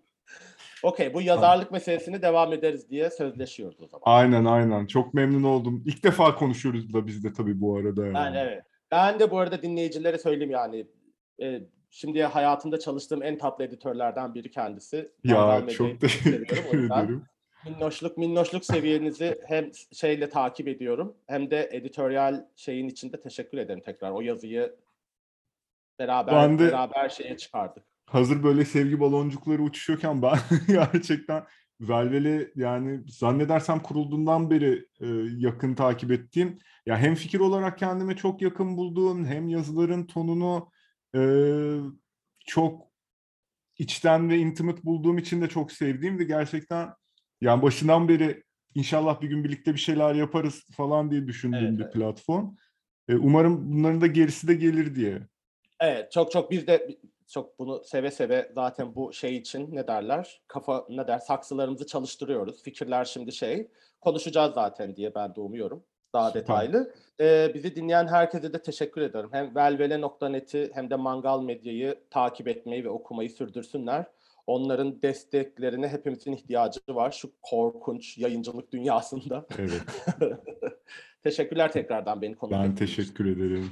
S2: Okey bu yazarlık meselesini devam ederiz diye sözleşiyoruz o zaman.
S1: Aynen aynen. Çok memnun oldum. İlk defa konuşuyoruz da biz de tabii bu arada yani.
S2: Ben evet. Ben de bu arada dinleyicilere söyleyeyim yani. E, şimdi hayatımda çalıştığım en tatlı editörlerden biri kendisi.
S1: Ya
S2: Medya'yı
S1: çok teşekkür ederim.
S2: Minnoşluk minnoşluk seviyenizi hem şeyle takip ediyorum hem de editoryal şeyin içinde teşekkür ederim tekrar. O yazıyı beraber
S1: Ben de-
S2: beraber şeye çıkardık.
S1: hazır böyle sevgi baloncukları uçuşuyorken ben gerçekten Velvel'i yani zannedersem kurulduğundan beri e, yakın takip ettiğim ya hem fikir olarak kendime çok yakın bulduğum hem yazıların tonunu e, çok içten ve intimate bulduğum için de çok sevdiğim ve gerçekten yani başından beri inşallah bir gün birlikte bir şeyler yaparız falan diye düşündüğüm
S2: Evet,
S1: bir
S2: evet.
S1: platform. E, umarım bunların da gerisi de gelir diye.
S2: Evet çok çok biz de çok bunu seve seve zaten bu şey için ne derler kafa ne der saksılarımızı çalıştırıyoruz. Fikirler şimdi şey konuşacağız zaten diye ben de umuyorum daha
S1: Süper.
S2: detaylı. Ee, bizi dinleyen herkese de teşekkür ederim. Hem velvele.net'i hem de Mangal Medya'yı takip etmeyi ve okumayı sürdürsünler. Onların desteklerine hepimizin ihtiyacı var şu korkunç yayıncılık dünyasında.
S1: Evet.
S2: Teşekkürler tekrardan beni konuk
S1: Ben teşekkür ederim.